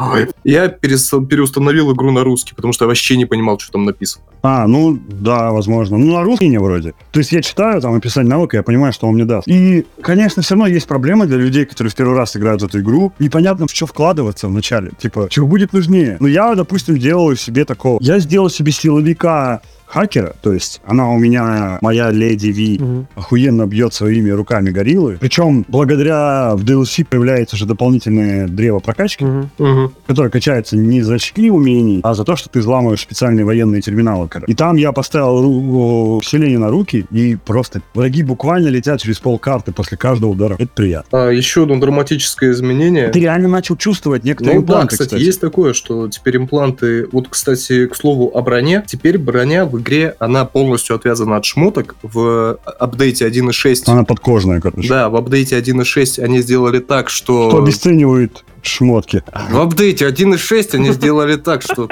я перес- переустановил игру на русский, потому что я вообще не понимал, что там написано. А, ну, да, возможно. Ну, на русский не вроде. То есть я читаю там описание навыка, я понимаю, что он мне даст. И, конечно, все равно есть проблема для людей, которые в первый раз играют в эту игру. Непонятно, в что вкладываться вначале. Типа, чего будет нужнее. Ну, я, допустим, делаю себе такого. Я сделал себе силовика хакера, то есть она у меня, моя леди Ви, Мгм. охуенно бьет своими руками гориллы. Причем благодаря в DLC появляется же дополнительное древо прокачки, Мгм. которая качается не за очки умений, а за то, что ты взламываешь специальные военные терминалы. короче. И там я поставил усиление на руки, и просто враги буквально летят через пол карты после каждого удара. Это приятно. А, еще одно драматическое изменение. Ты реально начал чувствовать некоторые Ну да, импланты, кстати, кстати. есть такое, что теперь импланты... Вот, кстати, к слову о броне. Теперь броня в игре, она полностью отвязана от шмоток. В апдейте 1.6... Она подкожная, короче. Да, в апдейте 1.6 они сделали так, что... Что обесценивает шмотки. В апдейте 1.6 они сделали так, что.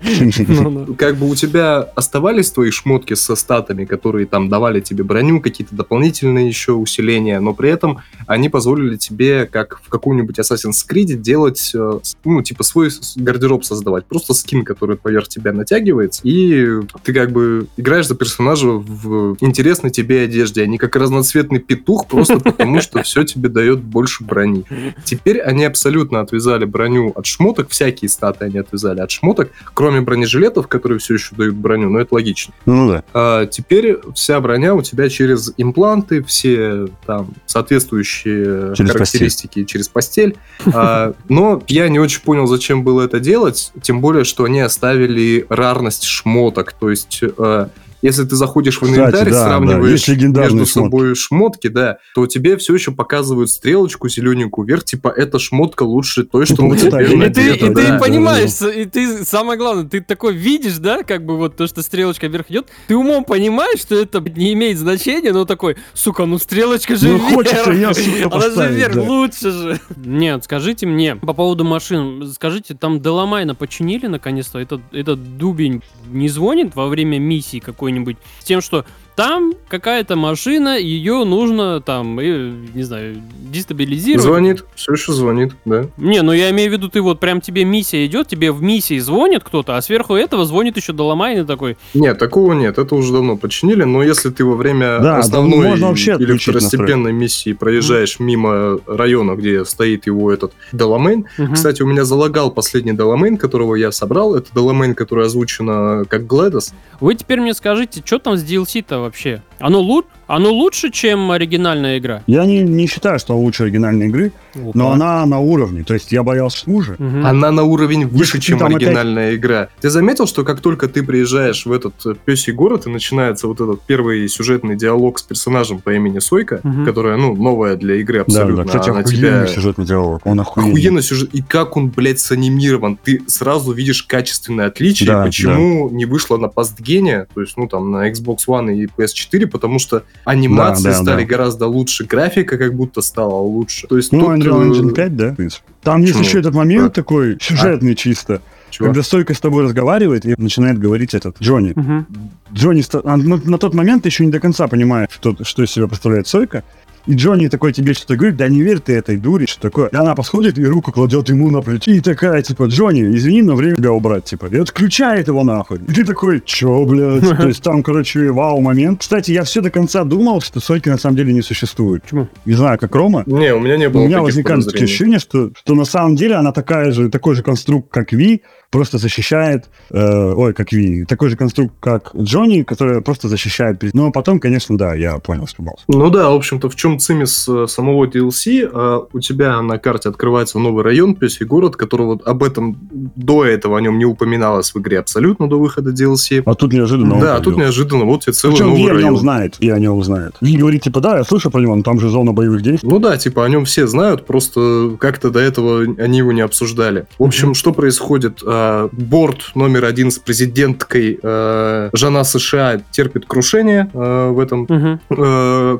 как бы у тебя оставались твои шмотки со статами, которые там давали тебе броню, какие-то дополнительные еще усиления, но при этом они позволили тебе, как в каком-нибудь Assassin's Creed, делать, э, ну, типа свой гардероб создавать. Просто скин, который поверх тебя натягивается, и ты как бы играешь за персонажа в интересной тебе одежде, а не как разноцветный петух, просто потому что все тебе дает больше брони. Теперь они абсолютно отвязали броню от шмоток, всякие статы они отвязали от шмоток, кроме бронежилетов, которые все еще дают броню, но это логично. Ну да. А теперь вся броня у тебя через импланты, все там соответствующие Через характеристики через постель. А, но я не очень понял, зачем было это делать, тем более, что они оставили рарность шмоток, то есть э, если ты заходишь в Кстати, инвентарь, да, да, сравниваешь легендарные между собой шмотки, да, то тебе все еще показывают стрелочку зелененькую вверх, типа эта шмотка лучше той, что Ну, вот тебе И ты, и ты да, понимаешь, и ты, самое главное, ты такой видишь, да, как бы вот то, что стрелочка вверх идет, ты умом понимаешь, что это не имеет значения, но такой, сука, ну стрелочка же Ну, вверх. хочется её, сука, Она же вверх, да. лучше же. Нет, скажите мне, по поводу машин, скажите, там Деламайна починили наконец-то? Этот, этот дубень не звонит во время миссии какой-нибудь с тем, что там какая-то машина, ее нужно там, э, не знаю, дестабилизировать. Звонит, все еще звонит, да. Не, ну я имею в виду, ты вот прям тебе миссия идет, тебе в миссии звонит кто-то, а сверху этого звонит еще Доломайн и такой, Нет, такого нет, это уже давно починили, но если ты во время Да, основной там можно вообще или второстепенной миссии проезжаешь мимо района, где стоит его этот Деламейн, «Мгм, кстати, у меня залагал последний Деламейн, которого я собрал, это Деламейн, который озвучено как Глэдос. вы теперь мне скажите, что там с DLC-то вообще? Оно, лу- оно лучше, чем оригинальная игра? Я не, не считаю, что лучше оригинальной игры, но она на уровне. То есть я боялся хуже. Мгм. Она на уровень выше, Если чем там опять- оригинальная игра. Ты заметил, что как только ты приезжаешь в этот э, пёсий город и начинается вот этот первый сюжетный диалог с персонажем по имени Сойка, Мгм. которая, ну, новая для игры Да, абсолютно, да, кстати, она охуенный тебя... сюжетный диалог. Он охуенный. Охуенно сюжет. И как он, блядь, санимирован. Ты сразу видишь качественное отличие, Да, почему не вышло на постгене, то есть, ну, там, на Xbox One и PS4, потому что анимации Да, да, стали да. гораздо лучше, графика как будто стала лучше. То есть Ну, тут, Unreal э, Engine 5, да, в принципе. Там есть Почему? еще этот момент Да. такой сюжетный чисто. чувак, Когда Сойка с тобой разговаривает и начинает говорить этот Джонни. Мгм. Джонни ста- а, ну, на тот момент ты еще не до конца понимаешь, что, что из себя представляет Сойка. И Джонни такой тебе что-то говорит, да не верь ты этой дуре, что такое. И она подходит и руку кладет ему на плечо. И такая, типа, Джонни, извини, но время тебя убрать, типа. И отключает его нахуй. И ты такой, чё, блядь? То есть там, короче, вау момент. Кстати, я все до конца думал, что Сойки на самом деле не существует. Почему? Не знаю, как Рома. Не, у меня не было У меня возникает подозрений. ощущение, что, что на самом деле она такая же, такой же конструкт, как Ви, просто защищает, э, ой, как Ви, такой же конструкт, как Джонни, который просто защищает. Но потом, конечно, да, я понял, что. Ну да, в общем-то, в чем цимис э, самого DLC, э, у тебя на карте открывается новый район, Пёсий город, которого об этом до этого о нем не упоминалось в игре абсолютно до выхода DLC. А тут неожиданно да, а тут неожиданно вот тебе целый Причем новый Ви о нем район. знает, и о нем знает. Ви говорит, типа, да, я слышал про него, но там же зона боевых действий. Ну да, типа о нем все знают, просто как-то до этого они его не обсуждали. В общем, что происходит? А, Борт номер один с президенткой э, жена США терпит крушение э, в этом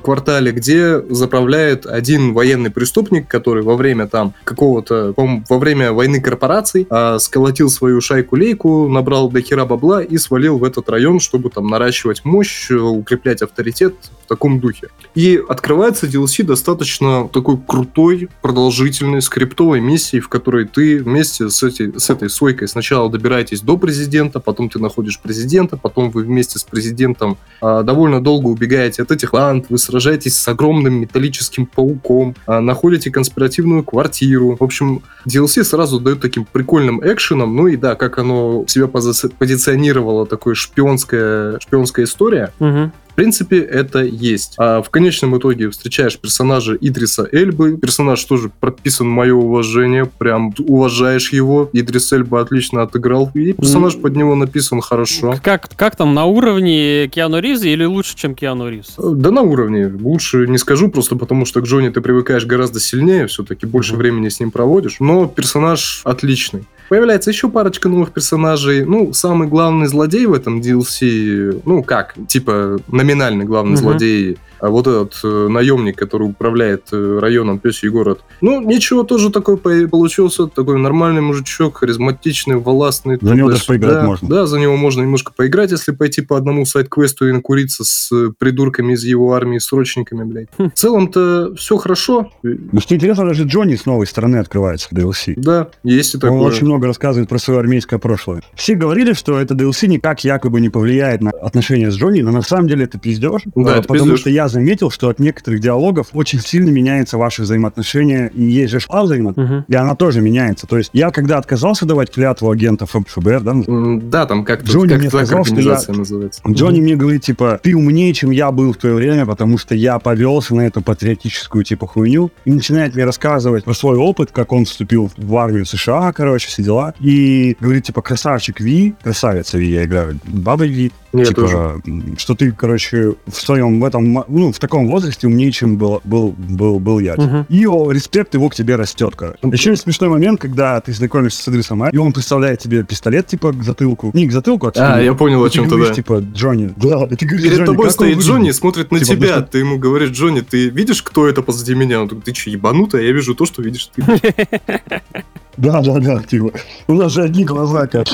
квартале, где заправляет один военный преступник, который во время там какого-то, во время войны корпораций а, сколотил свою шайку-лейку, набрал до хера бабла и свалил в этот район, чтобы там наращивать мощь, э, укреплять авторитет в таком духе. И открывается DLC достаточно такой крутой, продолжительной, скриптовой миссией, в которой ты вместе с, этой с этой сойкой сначала добираетесь до президента, потом ты находишь президента, потом вы вместе с президентом а, довольно долго убегаете от этих ланд, вы сражаетесь с огромным металлическим пауком, а, находите конспиративную квартиру. В общем, DLC сразу дает таким прикольным экшеном. Ну и да, как оно себя пози- позиционировало, такой шпионская, шпионская история. Мгм. В принципе, это есть. А в конечном итоге встречаешь персонажа Идриса Эльбы. Персонаж тоже прописан мое уважение. Прям уважаешь его. Идрис Эльба отлично отыграл. И персонаж под него написан хорошо. Как, как там, на уровне Киану Ривза или лучше, чем Киану Ривз? Да на уровне. Лучше не скажу, просто потому что к Джонни ты привыкаешь гораздо сильнее, все-таки больше Мгм. времени с ним проводишь. Но персонаж отличный. Появляется еще парочка новых персонажей. Ну, самый главный злодей в этом DLC, ну как, типа номинальный главный Мгм. злодей, а вот этот э, наемник, который управляет э, районом Пёсий город. Ну, ничего, тоже такой по- получился, такой нормальный мужичок, харизматичный, властный. За него даже поиграть можно. Да, за него можно немножко поиграть, если пойти по одному сайт-квесту и накуриться с э, придурками из его армии, срочниками, блядь. Хм. В целом-то все хорошо. Ну, что интересно, даже Джонни с новой стороны открывается в DLC. Да, есть и Он такое. очень много рассказывает про свое армейское прошлое. Все говорили, что это DLC никак якобы не повлияет на отношения с Джонни, но на самом деле это пиздеж. Да, А, это потому пиздеж. что я заметил, что от некоторых диалогов очень сильно меняются ваши взаимоотношения, и есть же шла взаимоотношения, Мгм. и она тоже меняется. То есть я, когда отказался давать клятву агента Ф- ФБР, да, М, Да, там как-то Джонни как мне сказал, что организация я- называется. Джонни мне говорит, типа, ты умнее, чем я был в твое время, потому что я повелся на эту патриотическую, типа, хуйню. И начинает мне рассказывать про свой опыт, как он вступил в армию США, короче, все дела. И говорит, типа, красавчик Ви, красавица Ви, я играю бабой Ви. Я типа, тоже. что ты, короче, в своем, в этом, ну, в таком возрасте умнее, чем был, был, был, был я. Мгм. И о, респект его к тебе растет, короче. Еще есть смешной момент, когда ты знакомишься с Идрисом Эльбой, и он представляет тебе пистолет, типа, к затылку. Не к затылку, а к А, я понял, о чем ты, говоришь, да. типа, Джонни, да, и ты говоришь, Перед Джонни, тобой стоит? Джонни и смотрит на Типа, тебя. ну Ты ему говоришь, Джонни, ты видишь, кто это позади меня? Он такой, ты что, ебанутая? Я вижу то, что видишь ты. Да, да, да, типа, у нас же одни глаза, как.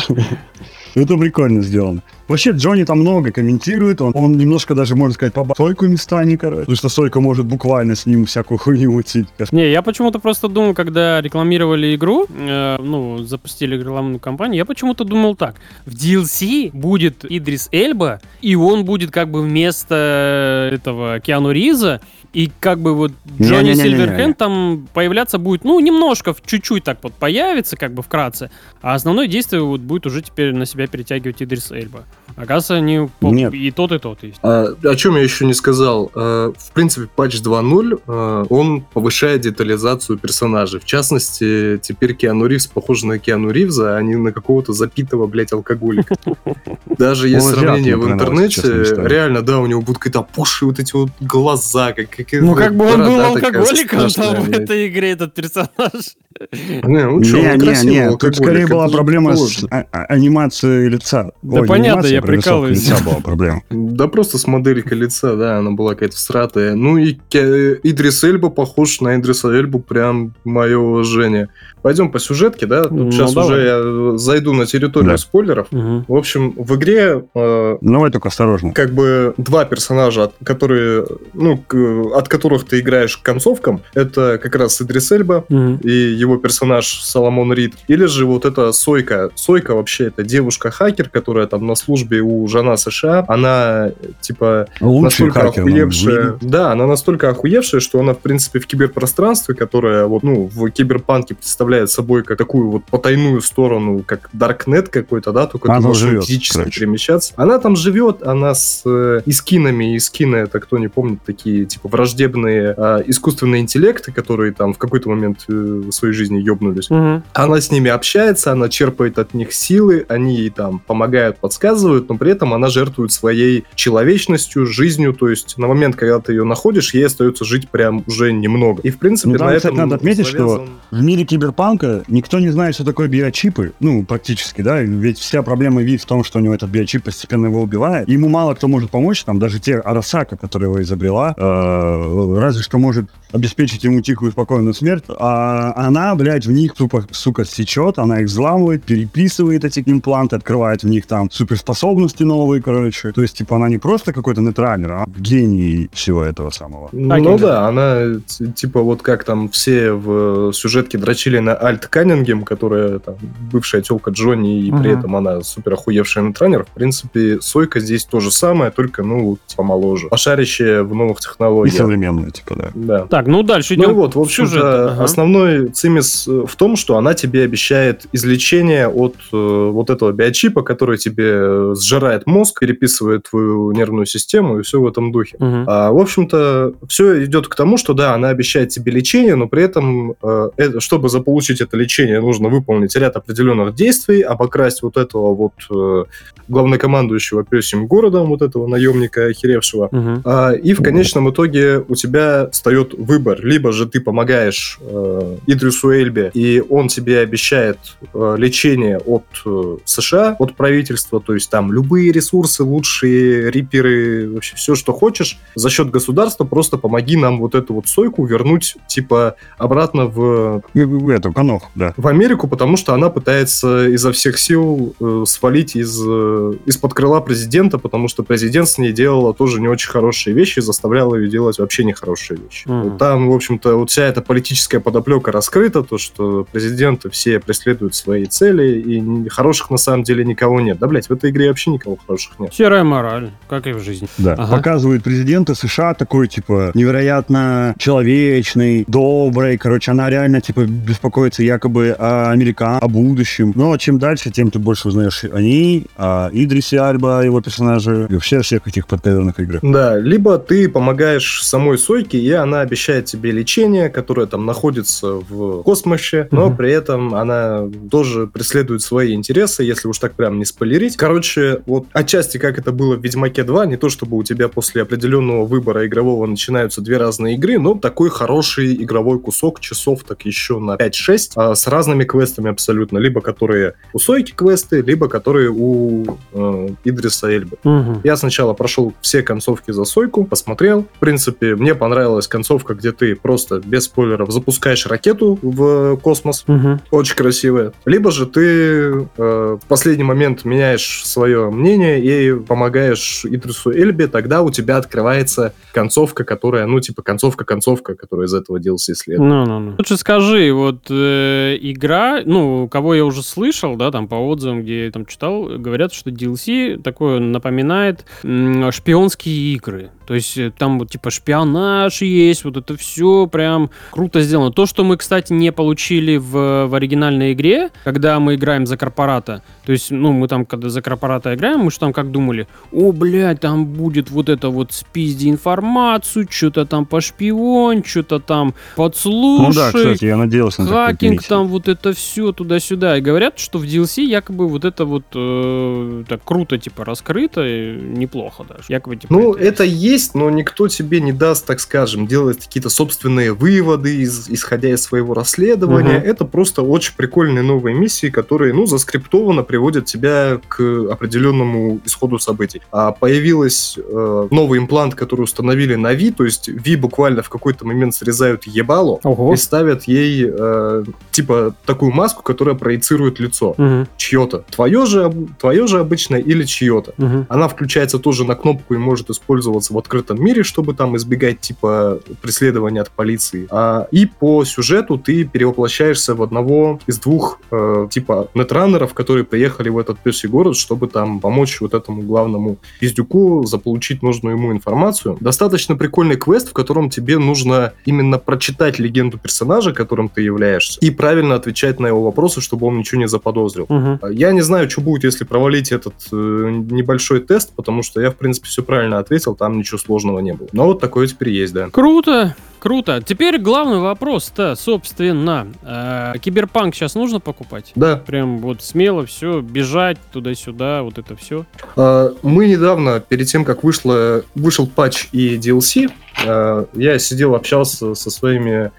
Это прикольно сделано. Вообще, Джонни там много комментирует, он, он немножко даже, можно сказать, по Сойку местами, короче. Потому что Сойка может буквально с ним всякую хуйню мутить. Не, я почему-то просто думал, когда рекламировали игру, э, ну, запустили рекламную кампанию, я почему-то думал так. В DLC будет Идрис Эльба, и он будет как бы вместо этого Киану Риза, и как бы вот Джонни Не-не-не-не-не. Сильверхенд там появляться будет, ну, немножко, чуть-чуть так вот появится, как бы вкратце, а основное действие вот будет уже теперь на себя перетягивать Идрис Эльба. Оказывается, они по- Нет. и тот, и тот есть. А, о чем я еще не сказал. А, в принципе, патч 2.0, а, он повышает детализацию персонажей. В частности, теперь Киану Ривз похож на Киану Ривза, а не на какого-то запитого, блядь, алкоголика. Даже есть сравнение в интернете. Реально, да, у него будут какие-то опухшие вот эти вот глаза, как Ну, как бы он был алкоголиком там в этой игре, этот персонаж. Не, ну чё, не, не, не, тут скорее была проблема с а- а- анимацией лица. Да понятно, я прикалываюсь. лица была проблема. Да просто с моделька лица, да, она была какая-то всратая. Ну и Идрис Эльба похож на Идриса Эльбу, прям мое уважение. Пойдем по сюжетке, да? Тут Ну, сейчас давай. уже я зайду на территорию Да. спойлеров. Мгм. В общем, в игре э, Давай только осторожно. как бы два персонажа, от- которые, ну, к- от которых ты играешь к концовкам. Это как раз Идрис Эльба, Мгм. и его персонаж Соломон Рид. Или же вот эта Сойка. Сойка вообще это девушка-хакер, которая там на службе у жена США. Она типа Лучший настолько хакер. охуевшая. Да, она настолько охуевшая, что она, в принципе, в киберпространстве, которое вот, ну, в киберпанке представляет собой как такую вот потайную сторону, как Даркнет какой-то, да, только Она ты можешь живет, физически короче. перемещаться. Она там живет, она с э, искинами, искины, это кто не помнит, такие, типа, враждебные а, искусственные интеллекты, которые там в какой-то момент э, своей жизни ёбнулись. Мгм. Она с ними общается, она черпает от них силы, они ей там помогают, подсказывают, но при этом она жертвует своей человечностью, жизнью, то есть на момент, когда ты ее находишь, ей остается жить прям уже немного. И в принципе Ну, там, на кстати, этом надо отметить, что В мире киберпанка никто не знает, что такое биочипы. Ну, практически, да. Ведь вся проблема вид в том, что у него этот биочип постепенно его убивает. Ему мало кто может помочь, там даже те Арасака, которая его изобрела, э, разве что может обеспечить ему тихую спокойную смерть. А она, блядь, в них, тупо, сука, сечет, она их взламывает, переписывает эти импланты, открывает в них там суперспособности новые, короче. То есть, типа, она не просто какой-то нейтралер, а гений всего этого самого. Ну Агент. да, она типа вот как там все в сюжетке дрочили на Альт Каннингем, которая там бывшая телка Джонни, и при Мгм. этом она супер охуевшая на тренер. В принципе, Сойка здесь то же самое, только, ну, типа моложе. Пошарящая в новых И технологиях. современная, типа, да. Да. Так, ну дальше Ну идем. и вот, в сюжету. Ага. основной цимис э, в том, что она тебе обещает излечение от э, вот этого биочипа, который тебе э, сжирает мозг, переписывает твою нервную систему и все в этом духе. Мгм. А, в общем-то, все идет к тому, что да, она обещает тебе лечение, но при этом, э, чтобы заполучить это лечение, нужно выполнить ряд определенных действий, обокрасть вот этого вот э, главнокомандующего пёсим городом, вот этого наемника охеревшего. Мгм. А, и в конечном итоге у тебя встает выбор. Либо же ты помогаешь э, Идрису Эльбе, и он тебе обещает э, лечение от э, США, от правительства, то есть там любые ресурсы, лучшие риперы, вообще все, что хочешь, за счет государства просто помоги нам вот эту вот сойку вернуть, типа, обратно в, И- и Эту, Канох, да. в Америку, потому что она пытается изо всех сил э, свалить из, э, из-под крыла президента, потому что президент с ней делала тоже не очень хорошие вещи, заставлял ее делать вообще нехорошие вещи. Мгм. Вот Там, в общем-то, вот вся эта политическая подоплека раскрыта, то, что президенты все преследуют свои цели, и хороших на самом деле никого нет. Да, блядь, в этой игре вообще никого хороших нет. Серая мораль, как и в жизни. Да. Ага. Показывает президента США такой, типа, невероятно человечный, добрый. Короче, она реально, типа, беспокоится якобы о американ, о будущем. Но чем дальше, тем ты больше узнаешь о ней, о Идрисе Альба, его персонаже, и вообще о всех этих подкаверных играх. Да, либо ты помогаешь самой Сойке, и она обещает тебе лечение, которое там находится в космосе, но Мгм. при этом она тоже преследует свои интересы, если уж так прям не спойлерить. Короче, вот отчасти как это было в Ведьмаке 2, не то чтобы у тебя после определенного выбора игрового начинаются две разные игры, но такой хороший игровой кусок часов так еще на 5-6 а, с разными квестами абсолютно, либо которые у Сойки квесты, либо которые у э, Идриса Эльбы. Мгм. Я сначала прошел все концовки за сойку, посмотрел. В принципе, мне понравилась концовка, где ты просто без спойлеров запускаешь ракету в космос. Мгм. Очень красивая. Либо же ты э, в последний момент меняешь свое мнение и помогаешь Идрису Эльбе, тогда у тебя открывается концовка, которая, ну, типа, концовка-концовка, которая из этого DLC следует. Ну, ну, ну. Лучше скажи, вот э, игра, ну, кого я уже слышал, да, там по отзывам, где я там читал, говорят, что DLC такое напоминает м, шпионские игры. То есть э, там вот типа шпионаж есть, вот это все прям круто сделано. То, что мы, кстати, не получили в, в оригинальной игре, когда мы играем за корпората, то есть, ну, мы там, когда за корпората играем, мы же там как думали, о, блядь, там будет вот это вот спизди информацию, что-то там пошпион, что-то там подслушай. Ну да, кстати, я надеялся на такую Миссию. там вот это все туда-сюда. И говорят, что в DLC якобы вот это вот э, так круто, типа, раскрыто, и неплохо даже. Якобы, типа, Ну, это есть, но никто тебе не даст, так скажем, делать какие-то собственные выводы, из- исходя из своего расследования. Мгм. Это просто очень прикольные новые миссии, которые, ну, заскриптованно приводят тебя к определенному исходу событий. А появилась э, новый имплант, который установили на Ви, то есть Ви буквально в какой-то момент срезают ебало Ого. и ставят ей, э, типа, такую маску, которая проецирует лицо. Мгм, Чье-то. Твое же, твое же обычное или чье-то. мгм. Она включается тоже на кнопку и может использоваться в открытом мире, чтобы там избегать типа преследования от полиции. А, и по сюжету ты перевоплощаешься в одного из двух э, типа нетранеров, которые приехали в этот песий город, чтобы там помочь вот этому главному пиздюку заполучить нужную ему информацию. Достаточно прикольный квест, в котором тебе нужно именно прочитать легенду персонажа, которым ты являешься, и правильно отвечать на его вопросы, чтобы он ничего не заподозрил. Мгм. Я не знаю, что будет, если провалить этот э, небольшой тест, потому что я, в принципе, все правильно ответил, там ничего сложного не было. Но вот такое теперь есть, да. Круто, круто. Теперь главный вопрос-то, собственно, э, Киберпанк сейчас нужно покупать? Да, Прям вот смело все, бежать туда-сюда, вот это все. э, мы недавно, перед тем, как вышло, вышел патч и DLC, э, я сидел, общался со своими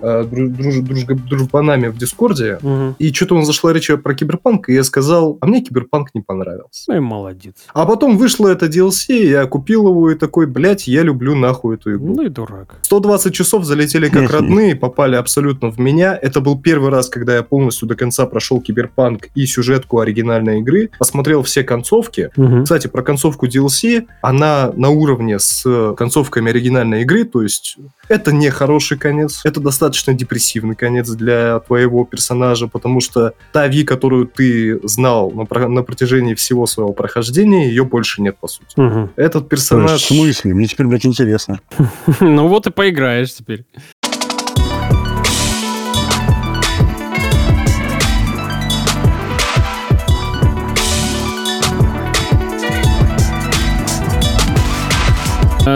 э, дру- друж- дружбанами в Дискорде, и что-то он зашла речь про Киберпанк, и я сказал, а мне Киберпанк не понравился. Ну и молодец. А потом вышло это DLC, я купил его и такой, блядь, я люблю нахуй эту игру. Ну и дурак. 120 часов залетели как родные, попали абсолютно в меня. Это был первый раз, когда я полностью до конца прошел Киберпанк и сюжетку оригинальной игры. Посмотрел все концовки. Кстати, про концовку DLC, она на уровне с концовками оригинальной игры, то есть это не хороший конец, это достаточно депрессивный конец для твоего персонажа, потому что та Ви, которую ты знал на, про- на протяжении всего своего прохождения, ее больше нет, по сути. Мгм. Этот То персонаж... есть, в смысле? Мне теперь, блядь, интересно. Ну вот и поиграешь теперь.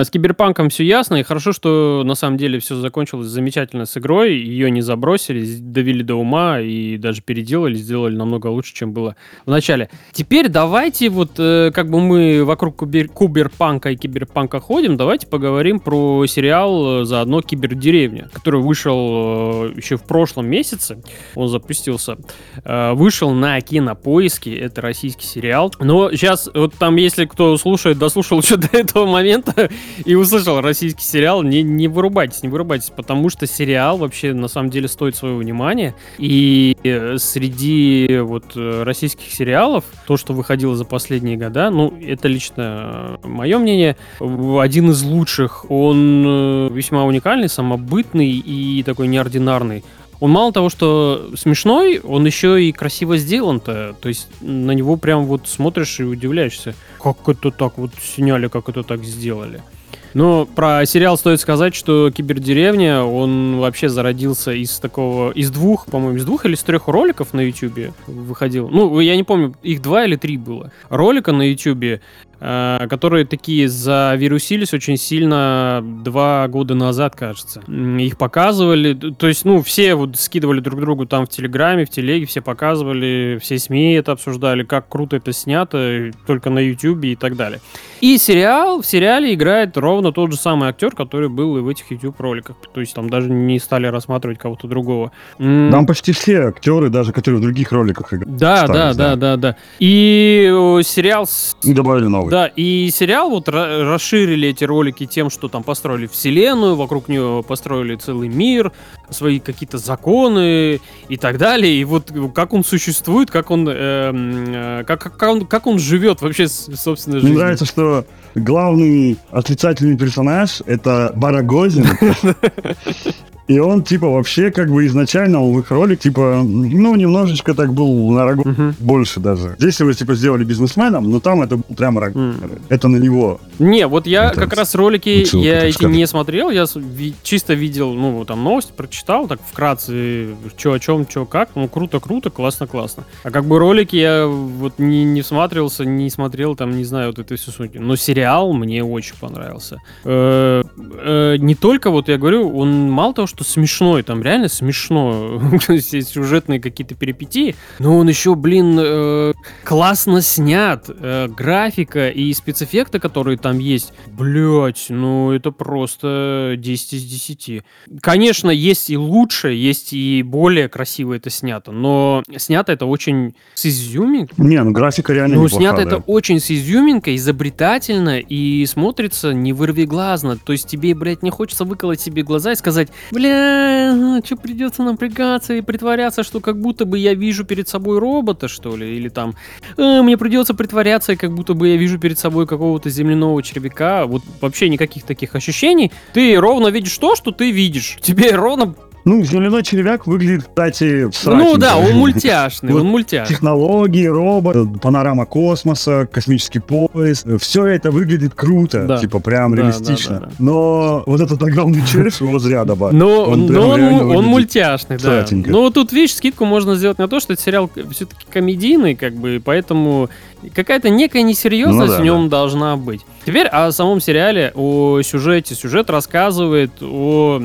С Киберпанком все ясно, и хорошо, что на самом деле все закончилось замечательно с игрой, ее не забросили, довели до ума и даже переделали, сделали намного лучше, чем было в начале. Теперь давайте вот, э, как бы мы вокруг кубер- Куберпанка и Киберпанка ходим, давайте поговорим про сериал э, заодно Кибердеревня, который вышел э, еще в прошлом месяце, он запустился, э, вышел на Кинопоиске, это российский сериал, но сейчас вот там, если кто слушает, дослушал еще до этого момента и услышал российский сериал, не, не вырубайтесь, не вырубайтесь, потому что сериал вообще на самом деле стоит своего внимания, и э, среди вот э, российских сериалов, то, что выходило за последние года, ну, это лично мое мнение, один из лучших. Он э, весьма уникальный, самобытный и такой неординарный. Он мало того, что смешной, он еще и красиво сделан-то. То есть на него прям вот смотришь и удивляешься, как это так вот сняли, как это так сделали. Но про сериал стоит сказать, что Кибердеревня, он вообще зародился из такого, из двух, по-моему, из двух или из трех роликов на Ютубе выходил. Ну, я не помню, их два или три было. Ролика на э, которые такие завирусились очень сильно два года назад, кажется. Их показывали, то есть, ну, все вот скидывали друг другу там в Телеграме, в Телеге, все показывали, все СМИ это обсуждали, как круто это снято, только на Ютубе и так далее. И сериал, в сериале играет ровно тот же самый актер, который был и в этих YouTube роликах. То есть там даже не стали рассматривать кого-то другого. Там почти все актеры, даже которые в других роликах играют, Да, да, да, да. да, да. И э, сериал и добавили новый. Да, и сериал вот ра- расширили эти ролики тем, что там построили вселенную, вокруг нее построили целый мир, свои какие-то законы и так далее. И вот как он существует, как он, эм, э, как, как он, как он живет вообще, собственно, Мне жизнью. нравится, что главный отрицательный персонаж это Барагозин. И он, типа, вообще, как бы, изначально в их ролик, типа, ну, немножечко так был на рогу Мгм. больше даже. Здесь его, типа, сделали бизнесменом, но там это был прям рог. М. Это на него. Не, вот я Это как раз ролики я эти не смотрел, я ви- чисто видел, ну, там новости прочитал, так вкратце, что о чем, что как, ну, круто-круто, классно-классно. А как бы ролики я вот не, не всматривался, не смотрел, там, не знаю, вот это все суть. Но сериал мне очень понравился. Э, э, не только, вот я говорю, он мало того, что смешной, там реально смешно, есть сюжетные какие-то перипетии, но он еще, блин, э, классно снят, э, графика и спецэффекты, которые там есть, блять, ну это просто 10 из 10. Конечно, есть и лучше, есть и более красиво это снято, но снято это очень с изюминкой. Не, ну графика реально Ну, неплоха, снято да. это очень с изюминкой, изобретательно и смотрится не вырвиглазно. То есть тебе, блядь, не хочется выколоть себе глаза и сказать, бля, что придется напрягаться и притворяться, что как будто бы я вижу перед собой робота, что ли, или там, «Э, мне придется притворяться, как будто бы я вижу перед собой какого-то земляного червяка. Вот вообще никаких таких ощущений. Ты ровно видишь то, что ты видишь. Тебе ровно... Ну, земляной червяк выглядит, кстати, Ну да, он мультяшный, Вот он мультяшный. Технологии, робот, панорама космоса, космический поезд. Все это выглядит круто, Да. типа прям Да, реалистично. да. Но вот этот огромный червь своего зряда, ба, Но он но он, он мультяшный, да. сратенько. Но тут, видишь, скидку можно сделать на то, что это сериал все-таки комедийный, как бы, поэтому какая-то некая несерьезность Ну да, в нем должна быть. Теперь о самом сериале, о сюжете. Сюжет рассказывает о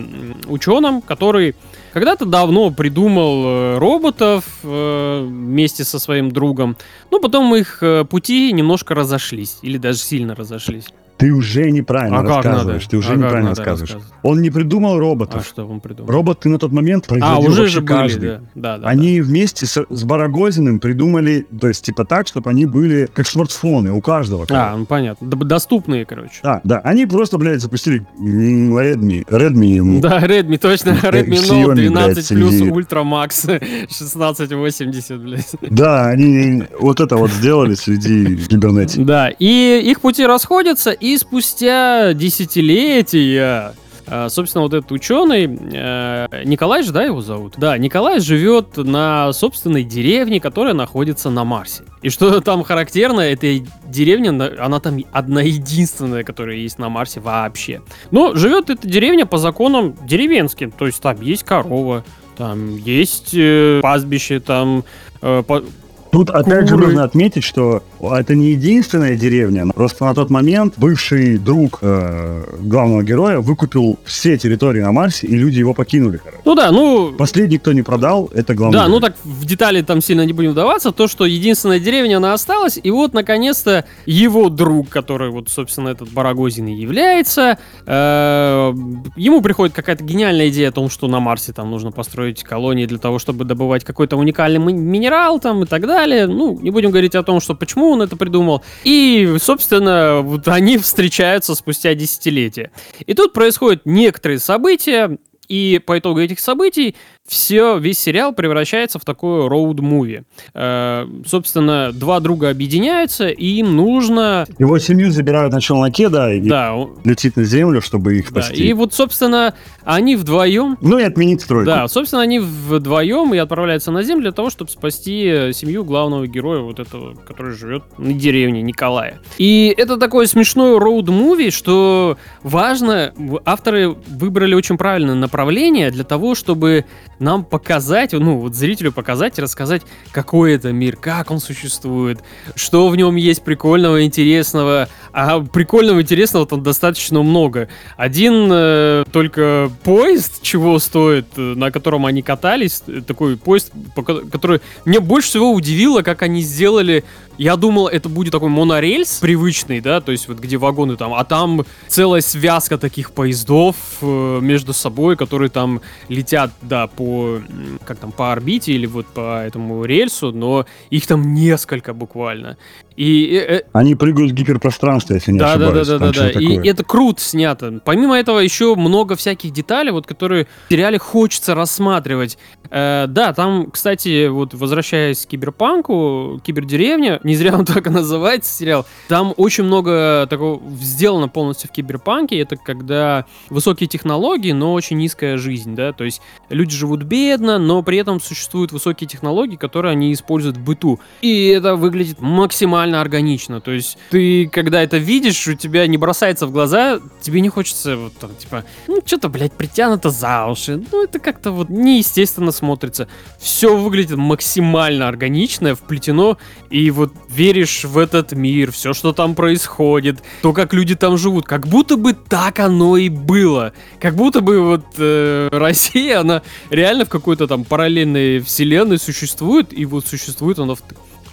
ученом, который когда-то давно придумал э, роботов э, вместе со своим другом, но потом их э, пути немножко разошлись, или даже сильно разошлись. Ты уже неправильно А рассказываешь. Ты уже А неправильно рассказываешь. Он не придумал А роботов. что он придумал? Роботы на тот момент А, производил уже вообще же были, каждый. да. Да, да, они вместе с, с Барагозиным придумали, то есть типа так, чтобы они были как смартфоны у каждого. да. А, ну понятно. Доступные, короче. Да, да, они просто, блядь, запустили Redmi, Redmi ему. Да, Redmi, точно. Redmi Xiaomi, Note блядь, 12 плюс Ultra Max 1680, блядь. Да, они вот это вот сделали среди кибернетики. Да, и их пути расходятся, и спустя десятилетия а, Собственно, вот этот ученый, э, Николай же, да, его зовут? Да, Николай живет на собственной деревне, которая находится на Марсе. И что там характерно, эта деревня, на- она там одна единственная, которая есть на Марсе вообще. Но живет эта деревня по законам деревенским, то есть там есть корова, там есть э, пастбище, там э, по- Тут опять же нужно отметить, что это не единственная деревня. Просто на тот момент бывший друг э, главного героя выкупил все территории на Марсе, и люди его покинули. короче. Ну да, ну Последний, кто не продал, это главный Да, ну герой. так в детали там сильно не будем вдаваться. То, что единственная деревня, она осталась. И вот, наконец-то, его друг, который вот, собственно, этот Барагозин и является, э, ему приходит какая-то гениальная идея о том, что на Марсе там нужно построить колонии для того, чтобы добывать какой-то уникальный ми- минерал там и так далее. Ну, не будем говорить о том, что почему он это придумал. И, собственно, вот они встречаются спустя десятилетия. И тут происходят некоторые события, и по итогу этих событий все, весь сериал превращается в такое роуд-муви. Э, собственно, два друга объединяются, и им нужно... Его семью забирают на челноке, да, и Да, летит на землю, чтобы их да, спасти. и вот, собственно, они вдвоем... Ну и отменить стройку. Да, собственно, они вдвоем и отправляются на землю для того, чтобы спасти э, семью главного героя, вот этого, который живет на деревне Николая. И это такое смешное роуд-муви, что важно, авторы выбрали очень правильное направление для того, чтобы нам показать, ну, вот зрителю показать и рассказать, какой это мир, как он существует, что в нем есть прикольного, интересного. А прикольного, интересного там достаточно много. Один э, только поезд, чего стоит, э, на котором они катались, э, такой поезд, по ко- который мне больше всего удивило, как они сделали. Я думал, это будет такой монорельс привычный, да, то есть вот где вагоны там, а там целая связка таких поездов э, между собой, которые там летят, да, по как там по орбите или вот по этому рельсу, но их там несколько буквально. И э, э, Они прыгают в гиперпространство, если не да, да, да, ошибаюсь. да, да, Там да. что-то И это круто снято. Помимо этого, еще много всяких деталей, вот, которые в сериале хочется рассматривать. Э, да, там, кстати, вот возвращаясь к киберпанку, кибердеревня, не зря он так и называется сериал, там очень много такого сделано полностью в киберпанке. Это когда высокие технологии, но очень низкая жизнь, да, то есть люди живут бедно, но при этом существуют высокие технологии, которые они используют в быту. И это выглядит максимально органично. То есть ты, когда это видишь, у тебя не бросается в глаза, тебе не хочется вот там, типа, ну, что-то, блядь, притянуто за уши. Ну, это как-то вот неестественно смотрится. Все выглядит максимально органично, вплетено, и вот веришь в этот мир, все, что там происходит, то, как люди там живут, как будто бы так оно и было. Как будто бы вот э, Россия, она реально в какой-то там параллельной вселенной существует, и вот существует она в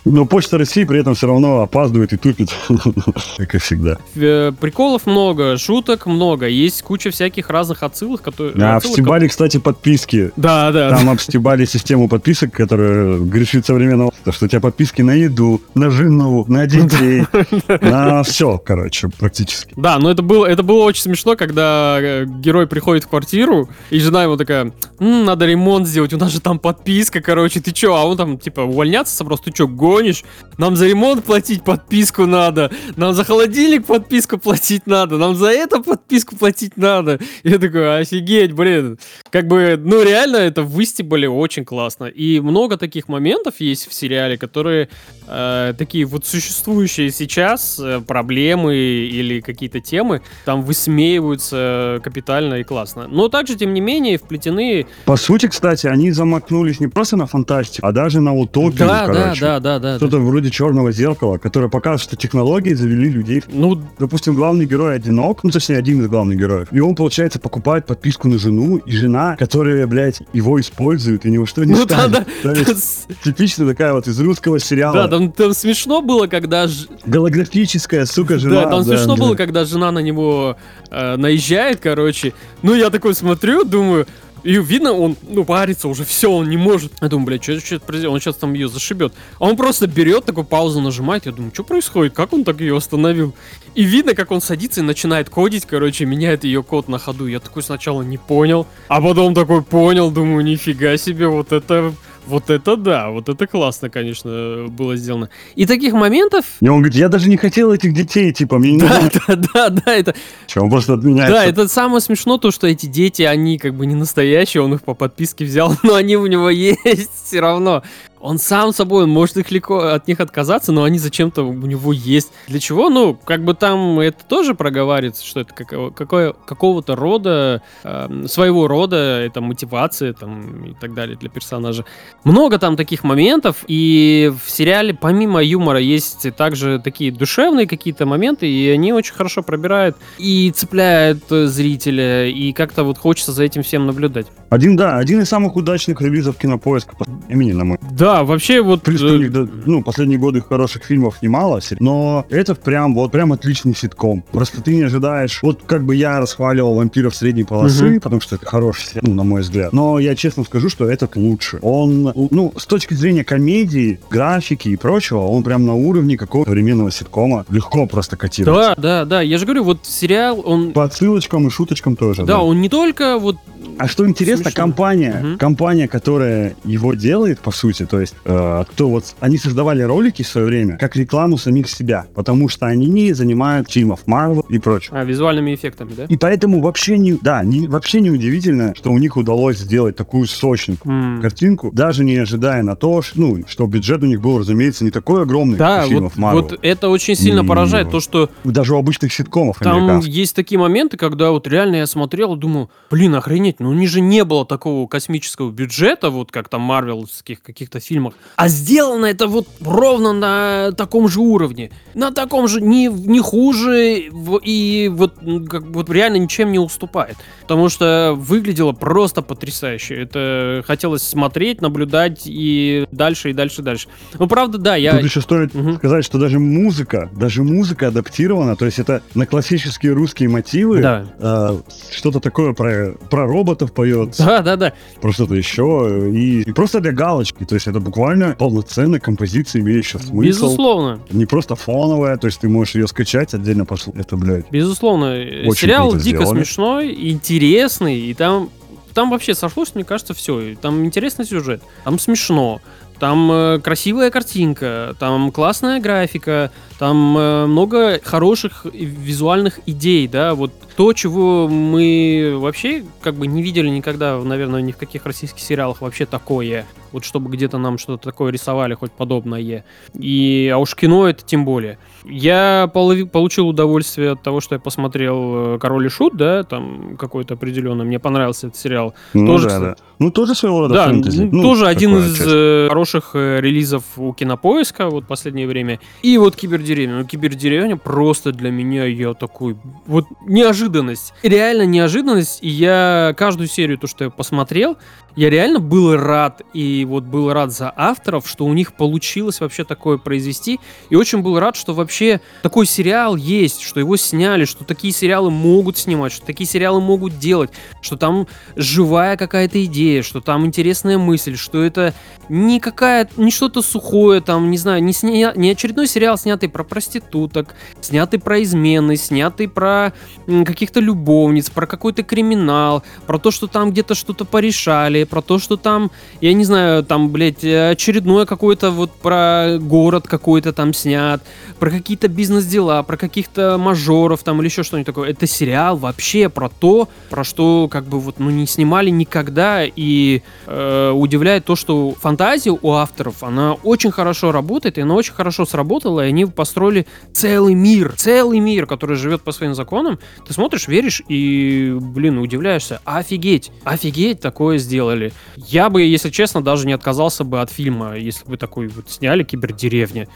но Почта России при этом все равно опаздывает и тупит, как и всегда. Э, приколов много, шуток много, есть куча всяких разных отсылок, которые... А, обстебали, кстати, подписки. Да, да. Там обстебали систему подписок, которая грешит современного, что у тебя подписки на еду, на жену, на детей, на все, короче, практически. Да, но это было, это было очень смешно, когда э, герой приходит в квартиру, и жена ему такая, надо ремонт сделать, у нас же там подписка, короче, ты чё? А он там, типа, увольняться собрался, ты чё, гонишь? Нам за ремонт платить подписку надо, нам за холодильник подписку платить надо, нам за это подписку платить надо. Я такой, офигеть, блин. Как бы, ну реально это выстебали очень классно. И много таких моментов есть в сериале, которые э, такие вот существующие сейчас э, проблемы или какие-то темы там высмеиваются капитально и классно. Но также, тем не менее, вплетены... По сути, кстати, они замахнулись не просто на фантастику, а даже на утопию, да, короче. Да, да, да. Что-то да. вроде черного зеркала, которое показывает, что технологии завели людей. Ну, допустим, главный герой одинок, ну, точнее, один из главных героев. И он, получается, покупает подписку на жену, и жена, которая, блядь, его использует, и ни во что не ну, станет. Да, да. То есть, типичная такая вот из русского сериала. Да, там, там смешно было, когда... Ж... Голографическая, сука, жена. Да, там да, смешно да. было, когда жена на него э, наезжает, короче. Ну, я такой смотрю, думаю, и видно, он, ну, парится уже, все, он не может. Я думаю, блядь, что, это Он сейчас там ее зашибет. А он просто берет, такую паузу нажимает. Я думаю, что происходит? Как он так ее остановил? И видно, как он садится и начинает кодить, короче, меняет ее код на ходу. Я такой сначала не понял, а потом такой понял, думаю, нифига себе, вот это вот это да, вот это классно, конечно, было сделано. И таких моментов... И он говорит, я даже не хотел этих детей, типа, мне не Да, да, да, да, это... Че, он просто отменяется. Да, это самое смешно, то, что эти дети, они как бы не настоящие, он их по подписке взял, но они у него есть все равно. Он сам собой, он может их легко от них отказаться, но они зачем-то у него есть. Для чего? Ну, как бы там это тоже проговаривается, что это какое, какое, какого-то рода, э, своего рода, это мотивация там и так далее для персонажа. Много там таких моментов, и в сериале помимо юмора есть также такие душевные какие-то моменты, и они очень хорошо пробирают и цепляют зрителя, и как-то вот хочется за этим всем наблюдать. Один, да, один из самых удачных релизов кинопоиска по имени, на мой. Да, вообще вот... Плюс у них, ну, последние годы хороших фильмов немало, но это прям вот прям отличный ситком. Просто ты не ожидаешь... Вот как бы я расхваливал «Вампиров средней полосы», угу. потому что это хороший сериал, ну, на мой взгляд. Но я честно скажу, что этот лучше. Он, ну, с точки зрения комедии, графики и прочего, он прям на уровне какого-то современного ситкома. Легко просто котируется. Да, да, да. Я же говорю, вот сериал, он... По отсылочкам и шуточкам тоже. Да, да. он не только вот а что интересно, Смешно. компания, угу. компания, которая его делает, по сути, то есть, э, кто вот, они создавали ролики в свое время как рекламу самих себя, потому что они не занимают фильмов Marvel и прочего. А, визуальными эффектами, да? И поэтому вообще не, да, не, вообще не удивительно, что у них удалось сделать такую сочную mm. картинку, даже не ожидая на то, что, ну, что бюджет у них был, разумеется, не такой огромный, да, как у фильмов вот, Marvel. вот это очень сильно и, поражает, то, что... Даже у обычных ситкомов Там есть такие моменты, когда вот реально я смотрел, думаю, блин, охренеть, ну у них же не было такого космического бюджета, вот как там марвелских каких-то фильмах, а сделано это вот ровно на таком же уровне, на таком же, не, не хуже, и вот, как, вот реально ничем не уступает. Потому что выглядело просто потрясающе. Это хотелось смотреть, наблюдать и дальше, и дальше, и дальше. Ну, правда, да, я... Тут еще стоит угу. сказать, что даже музыка, даже музыка адаптирована, то есть это на классические русские мотивы, да. э, что-то такое про, про роботов поет, поет. Да, да, да. Про что-то еще. И, и просто для галочки. То есть это буквально полноценная композиция, имеющая смысл. Безусловно. Не просто фоновая, то есть ты можешь ее скачать отдельно послушать. Это, блядь. Безусловно. Очень Сериал дико сделали. смешной, интересный, и там там вообще сошлось, мне кажется, все. Там интересный сюжет, там смешно, Там э, красивая картинка, там классная графика, там э, много хороших визуальных идей, да, вот то, чего мы вообще как бы не видели никогда, наверное, ни в каких российских сериалах вообще такое. Вот чтобы где-то нам что-то такое рисовали, хоть подобное. И, а уж кино это тем более. Я получил удовольствие от того, что я посмотрел э, «Король и Шут», да, там какой-то определенный. Мне понравился этот сериал. Ну, тоже, да, да. Ну, тоже своего рода да, фэнтези. Ну, тоже один из часть. Э, хороших э, релизов у Кинопоиска вот последнее время. И вот «Кибердеревня». Ну, «Кибердеревня» просто для меня, я такой... Вот неожиданность. Реально неожиданность. И я каждую серию, то, что я посмотрел, я реально был рад, и вот был рад за авторов, что у них получилось вообще такое произвести, и очень был рад, что вообще такой сериал есть, что его сняли, что такие сериалы могут снимать, что такие сериалы могут делать, что там живая какая-то идея, что там интересная мысль, что это не какая не что-то сухое, там, не знаю, не, сня, не очередной сериал, снятый про проституток, снятый про измены, снятый про каких-то любовниц, про какой-то криминал, про то, что там где-то что-то порешали, про то, что там, я не знаю, там, блядь, очередное какое-то вот про город какой-то там снят, про какие-то бизнес-дела, про каких-то мажоров там или еще что-нибудь такое. Это сериал вообще про то, про что как бы вот, ну, не снимали никогда, и э, удивляет то, что фантазия у авторов, она очень хорошо работает, и она очень хорошо сработала, и они построили целый мир, целый мир, который живет по своим законам. Ты смотришь, веришь и, блин, удивляешься. Офигеть, офигеть такое сделали. Я бы, если честно, даже не отказался бы от фильма, если бы такой вот сняли «Кибердеревня».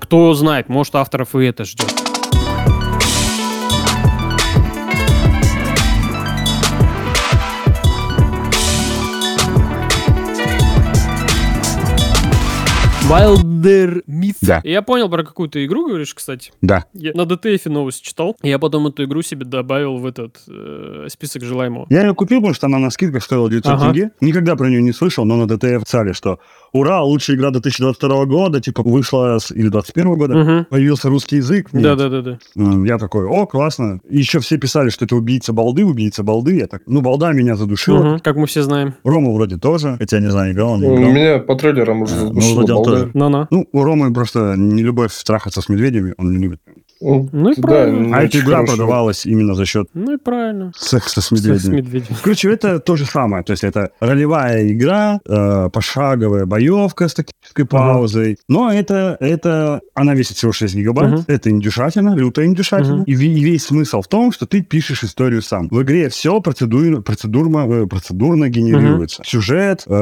Кто знает, может, авторов и это ждет. Wilder Myth. Да. Я понял, про какую ты игру говоришь, кстати. Да. Я на DTF новость читал. Я потом эту игру себе добавил в этот э, список желаемого. Я ее купил, потому что она на скидках стоила 900 ага. тенге. Никогда про нее не слышал, но на DTF писали, что ура, лучшая игра 2022 года, типа вышла с, или 2021 года, угу. появился русский язык. Да-да-да. Я такой, о, классно. И еще все писали, что это убийца балды, убийца балды. Я так, ну, балда меня задушила. Угу, как мы все знаем. Рома вроде тоже, хотя не знаю, играл он, У меня по трейлерам уже задушила ну, балда. Ну, у Ромы просто не любовь трахаться с медведями, он не любит. Ну и да, правильно. А эта игра хорошо. продавалась именно за счет ну и правильно. секса с медведями. Секс с. Короче, это то же самое. То есть это ролевая игра, э, пошаговая боевка с тактической паузой. Ага. Но это, это... Она весит всего 6 гигабайт. Угу. Это индюшатина, лютая индюшатина. Угу. И, и весь смысл в том, что ты пишешь историю сам. В игре все процедурно, процедурно, э, процедурно генерируется. Угу. Сюжет, э,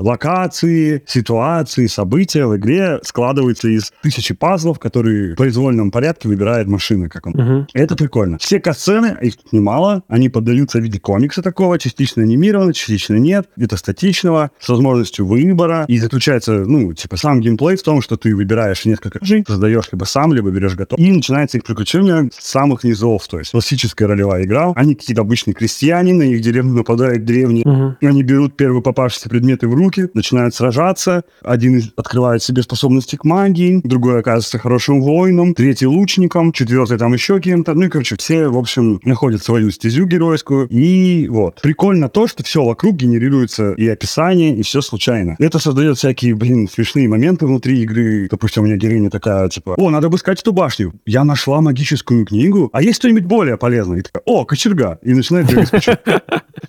локации, ситуации, события в игре складываются из тысячи пазлов, которые в произвольном порядке порядке выбирает машины, как он. Угу. Это прикольно. Все касцены, их немало, они поддаются в виде комикса такого, частично анимировано, частично нет, где-то статичного, с возможностью выбора. И заключается, ну, типа, сам геймплей в том, что ты выбираешь несколько жизней, создаешь либо сам, либо берешь готов. И начинается их приключение с самых низов, то есть классическая ролевая игра. Они какие-то обычные крестьяне, на их деревню нападают древние. Угу. Они берут первые попавшиеся предметы в руки, начинают сражаться. Один открывает себе способности к магии, другой оказывается хорошим воином, третий луч лучником, четвертый там еще кем-то. Ну и, короче, все, в общем, находят свою стезю геройскую. И вот. Прикольно то, что все вокруг генерируется и описание, и все случайно. Это создает всякие, блин, смешные моменты внутри игры. Допустим, у меня героиня такая, типа, о, надо бы искать эту башню. Я нашла магическую книгу, а есть что-нибудь более полезное? И такая, о, кочерга. И начинает бегать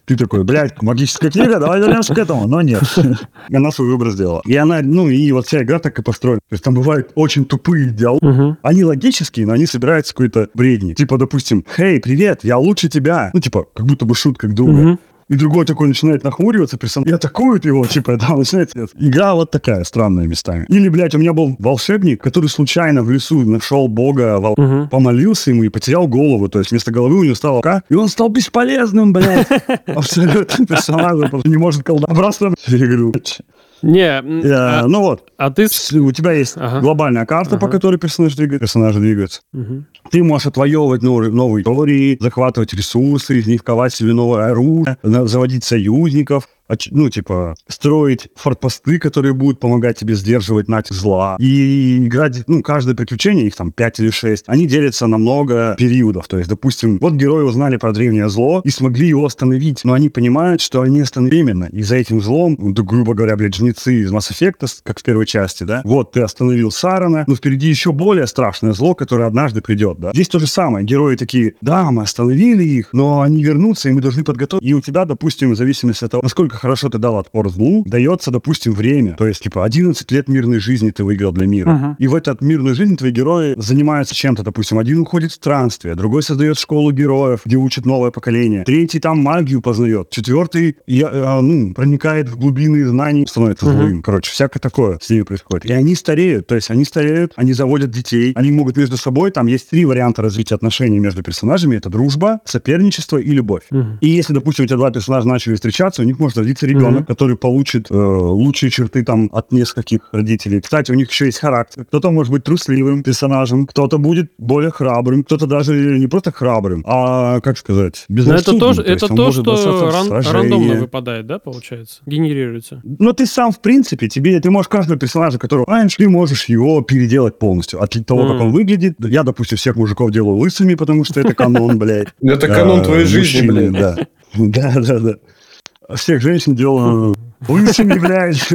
Ты такой, блядь, магическая книга, давай вернемся к этому. Но нет. Она свой выбор сделала. И она, ну, и вот вся игра так и построена. То есть там бывают очень тупые диалоги. Они логически юморические, но они собираются какой-то бредни. Типа, допустим, «Хей, привет, я лучше тебя». Ну, типа, как будто бы шутка к другу. Mm-hmm. И другой такой начинает нахмуриваться, персонаж, и атакует его, типа, там начинается... Игра вот такая, странная местами. Или, блядь, у меня был волшебник, который случайно в лесу нашел бога, вол... угу. помолился ему и потерял голову. То есть вместо головы у него стала рука, и он стал бесполезным, блядь. Абсолютно персонаж не может колдовать. Просто игру. Не, а, ну вот. А ты... У тебя есть ага. глобальная карта, ага. по которой персонаж двигается, персонажи двигаются. Угу. Ты можешь отвоевывать новые, новые истории, захватывать ресурсы, из них ковать себе новое оружие, заводить союзников, ну, типа, строить форпосты, которые будут помогать тебе сдерживать натиск зла. И играть, ну, каждое приключение, их там 5 или 6, они делятся на много периодов. То есть, допустим, вот герои узнали про древнее зло и смогли его остановить, но они понимают, что они остановлены временно. И за этим злом, ну, грубо говоря, блядь, жнецы из Mass Effect, как в первой части, да, вот ты остановил Сарана, но впереди еще более страшное зло, которое однажды придет, да. Здесь то же самое. Герои такие, да, мы остановили их, но они вернутся, и мы должны подготовить. И у тебя, допустим, в зависимости от того, насколько хорошо ты дал отпор злу, дается, допустим, время. То есть, типа, 11 лет мирной жизни ты выиграл для мира. Ага. И в этот мирную жизнь твои герои занимаются чем-то. Допустим, один уходит в странствие, другой создает школу героев, где учит новое поколение. Третий там магию познает. Четвертый я, а, ну, проникает в глубины знаний, становится Мгм. злым. Короче, всякое такое с ними происходит. И они стареют. То есть они стареют, они заводят детей, они могут между собой, там есть три варианта развития отношений между персонажами. Это дружба, соперничество и любовь. Мгм. И если, допустим, у тебя два персонажа начали встречаться, у них может родиться ребенок, Мгм. который получит э, лучшие черты там от нескольких родителей. Кстати, у них еще есть характер. Кто-то может быть трусливым персонажем, кто-то будет более храбрым, кто-то даже не просто храбрым, а, как сказать, Но это безрассудным. тоже, То это то, что ран- рандомно выпадает, да, получается? Генерируется. Но ты сам, в принципе, тебе, ты можешь каждого персонажа, которого знаешь, ты можешь его переделать полностью. От того, как Мгм. он выглядит, я, допустим, всех мужиков делаю лысыми, потому что это канон, блядь. Это канон А, твоей жизни, блядь. Да, да, да. Всех женщин делаю лысыми, блядь.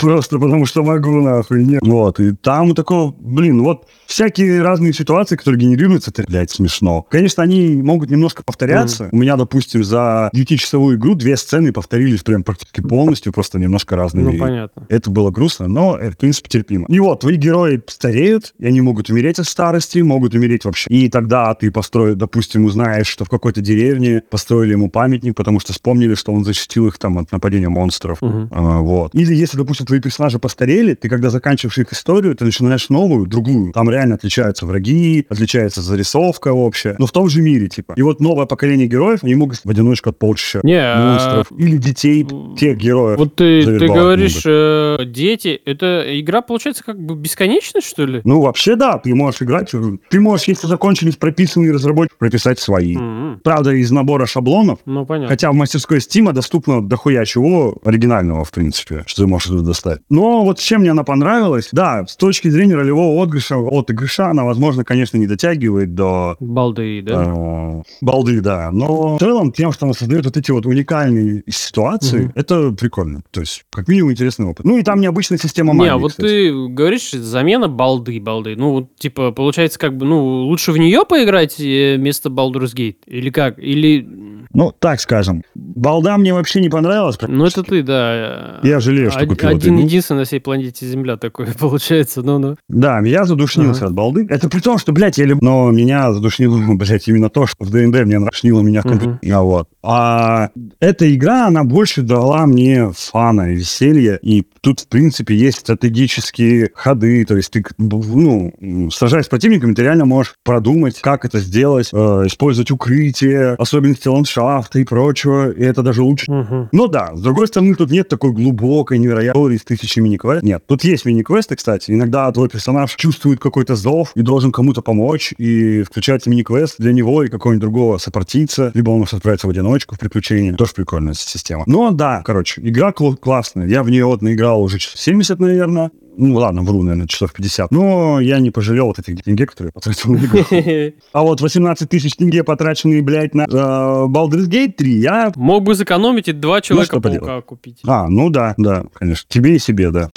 Просто потому что могу, нахуй. Нет. Вот, и там такого, блин, вот всякие разные ситуации, которые генерируются, это, блядь, смешно. Конечно, они могут немножко повторяться. У меня, допустим, за 9-часовую игру две сцены повторились прям практически полностью, просто немножко разные. Ну, понятно. Это было грустно, но, в принципе, терпимо. И вот, твои герои стареют, и они могут умереть от старости, могут умереть вообще. И тогда ты построишь, допустим, узнаешь, что в какой-то деревне построили ему памятник, потому что вспомнили, что он защитил их там от нападения монстров. Мгм. А, вот. Или если, допустим, твои персонажи постарели, ты когда заканчиваешь их историю, ты начинаешь новую, другую. Там реально отличаются враги, отличается зарисовка общая, но в том же мире, типа. И вот новое поколение героев, они могут в одиночку от полчища Не, а, монстров. Или детей тех героев. Вот ты, ты говоришь, э, дети, это игра получается как бы бесконечная, что ли? Ну, вообще, да, ты можешь играть. Ты можешь, если закончились прописанные разработчики, прописать свои. М, Правда, из набора шаблонов. Ну, понятно. Хотя в мастерской Стима доступно дохуя чего оригинального, в принципе, что ты можешь туда достать. Но вот чем мне она понравилась, да, с точки зрения ролевого отыгрыша, отыгрыша она, возможно, конечно, не дотягивает до Балды, да? э, балды, да. Но в целом, тем, что она создает вот эти вот уникальные ситуации, Мгм. это прикольно. То есть, как минимум, интересный опыт. Ну и там необычная система магии, Не, вот кстати. ты говоришь, замена балды, балды. Ну, вот, типа, получается, как бы, ну, лучше в нее поиграть э, вместо Baldur's Gate? Или как? Или... Ну, так скажем. Балда мне вообще не понравилась. Ну, это ты, да. Я жалею, что Од- купил эту Один игру. единственный на всей планете Земля такой получается, ну-ну. Да, я задушнился Ага. от балды. Это при том, что, блядь, я люблю... Но меня задушнило, блядь, именно то, что в ДНД мне нравило меня в Мгм. компьютере. А вот. А эта игра, она больше дала мне фана и веселья. И тут, в принципе, есть стратегические ходы. То есть ты, ну, сражаясь с противниками, ты реально можешь продумать, как это сделать, э, использовать укрытие, особенности ландшафта и прочего. И это даже лучше, Мгм. ну да, с другой стороны, тут нет такой глубокой, невероятной истории с тысячей мини-квест. Нет, тут есть мини-квесты, кстати. Иногда твой персонаж чувствует какой-то зов и должен кому-то помочь, и включается мини-квест для него и какого-нибудь другого сопартийца, либо он может отправиться в одиночку в приключения. Тоже прикольная система. Но да, короче, игра кл- классная. Я в нее вот наиграл уже часов 70, наверное. Ну ладно, вру, наверное, часов 50. Но я не пожалел вот этих тенге, которые я потратил на игру. А вот 18 тысяч тенге, потраченные, блядь, на э, Baldur's Gate 3, я Мог бы сэкономить и два Ну, Человека-паука поделать. купить. А, ну да, да, конечно. Тебе и себе, да.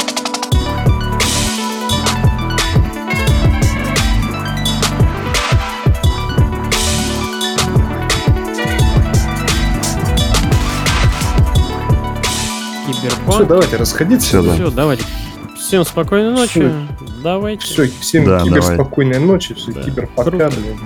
Все, Киберпанк. давайте расходиться. Всё, да. Все, давайте. Всем спокойной ночи. Давайте. Все, всем Да, кибер давай. спокойной ночи, все Да. кибер пока, Круто. блин.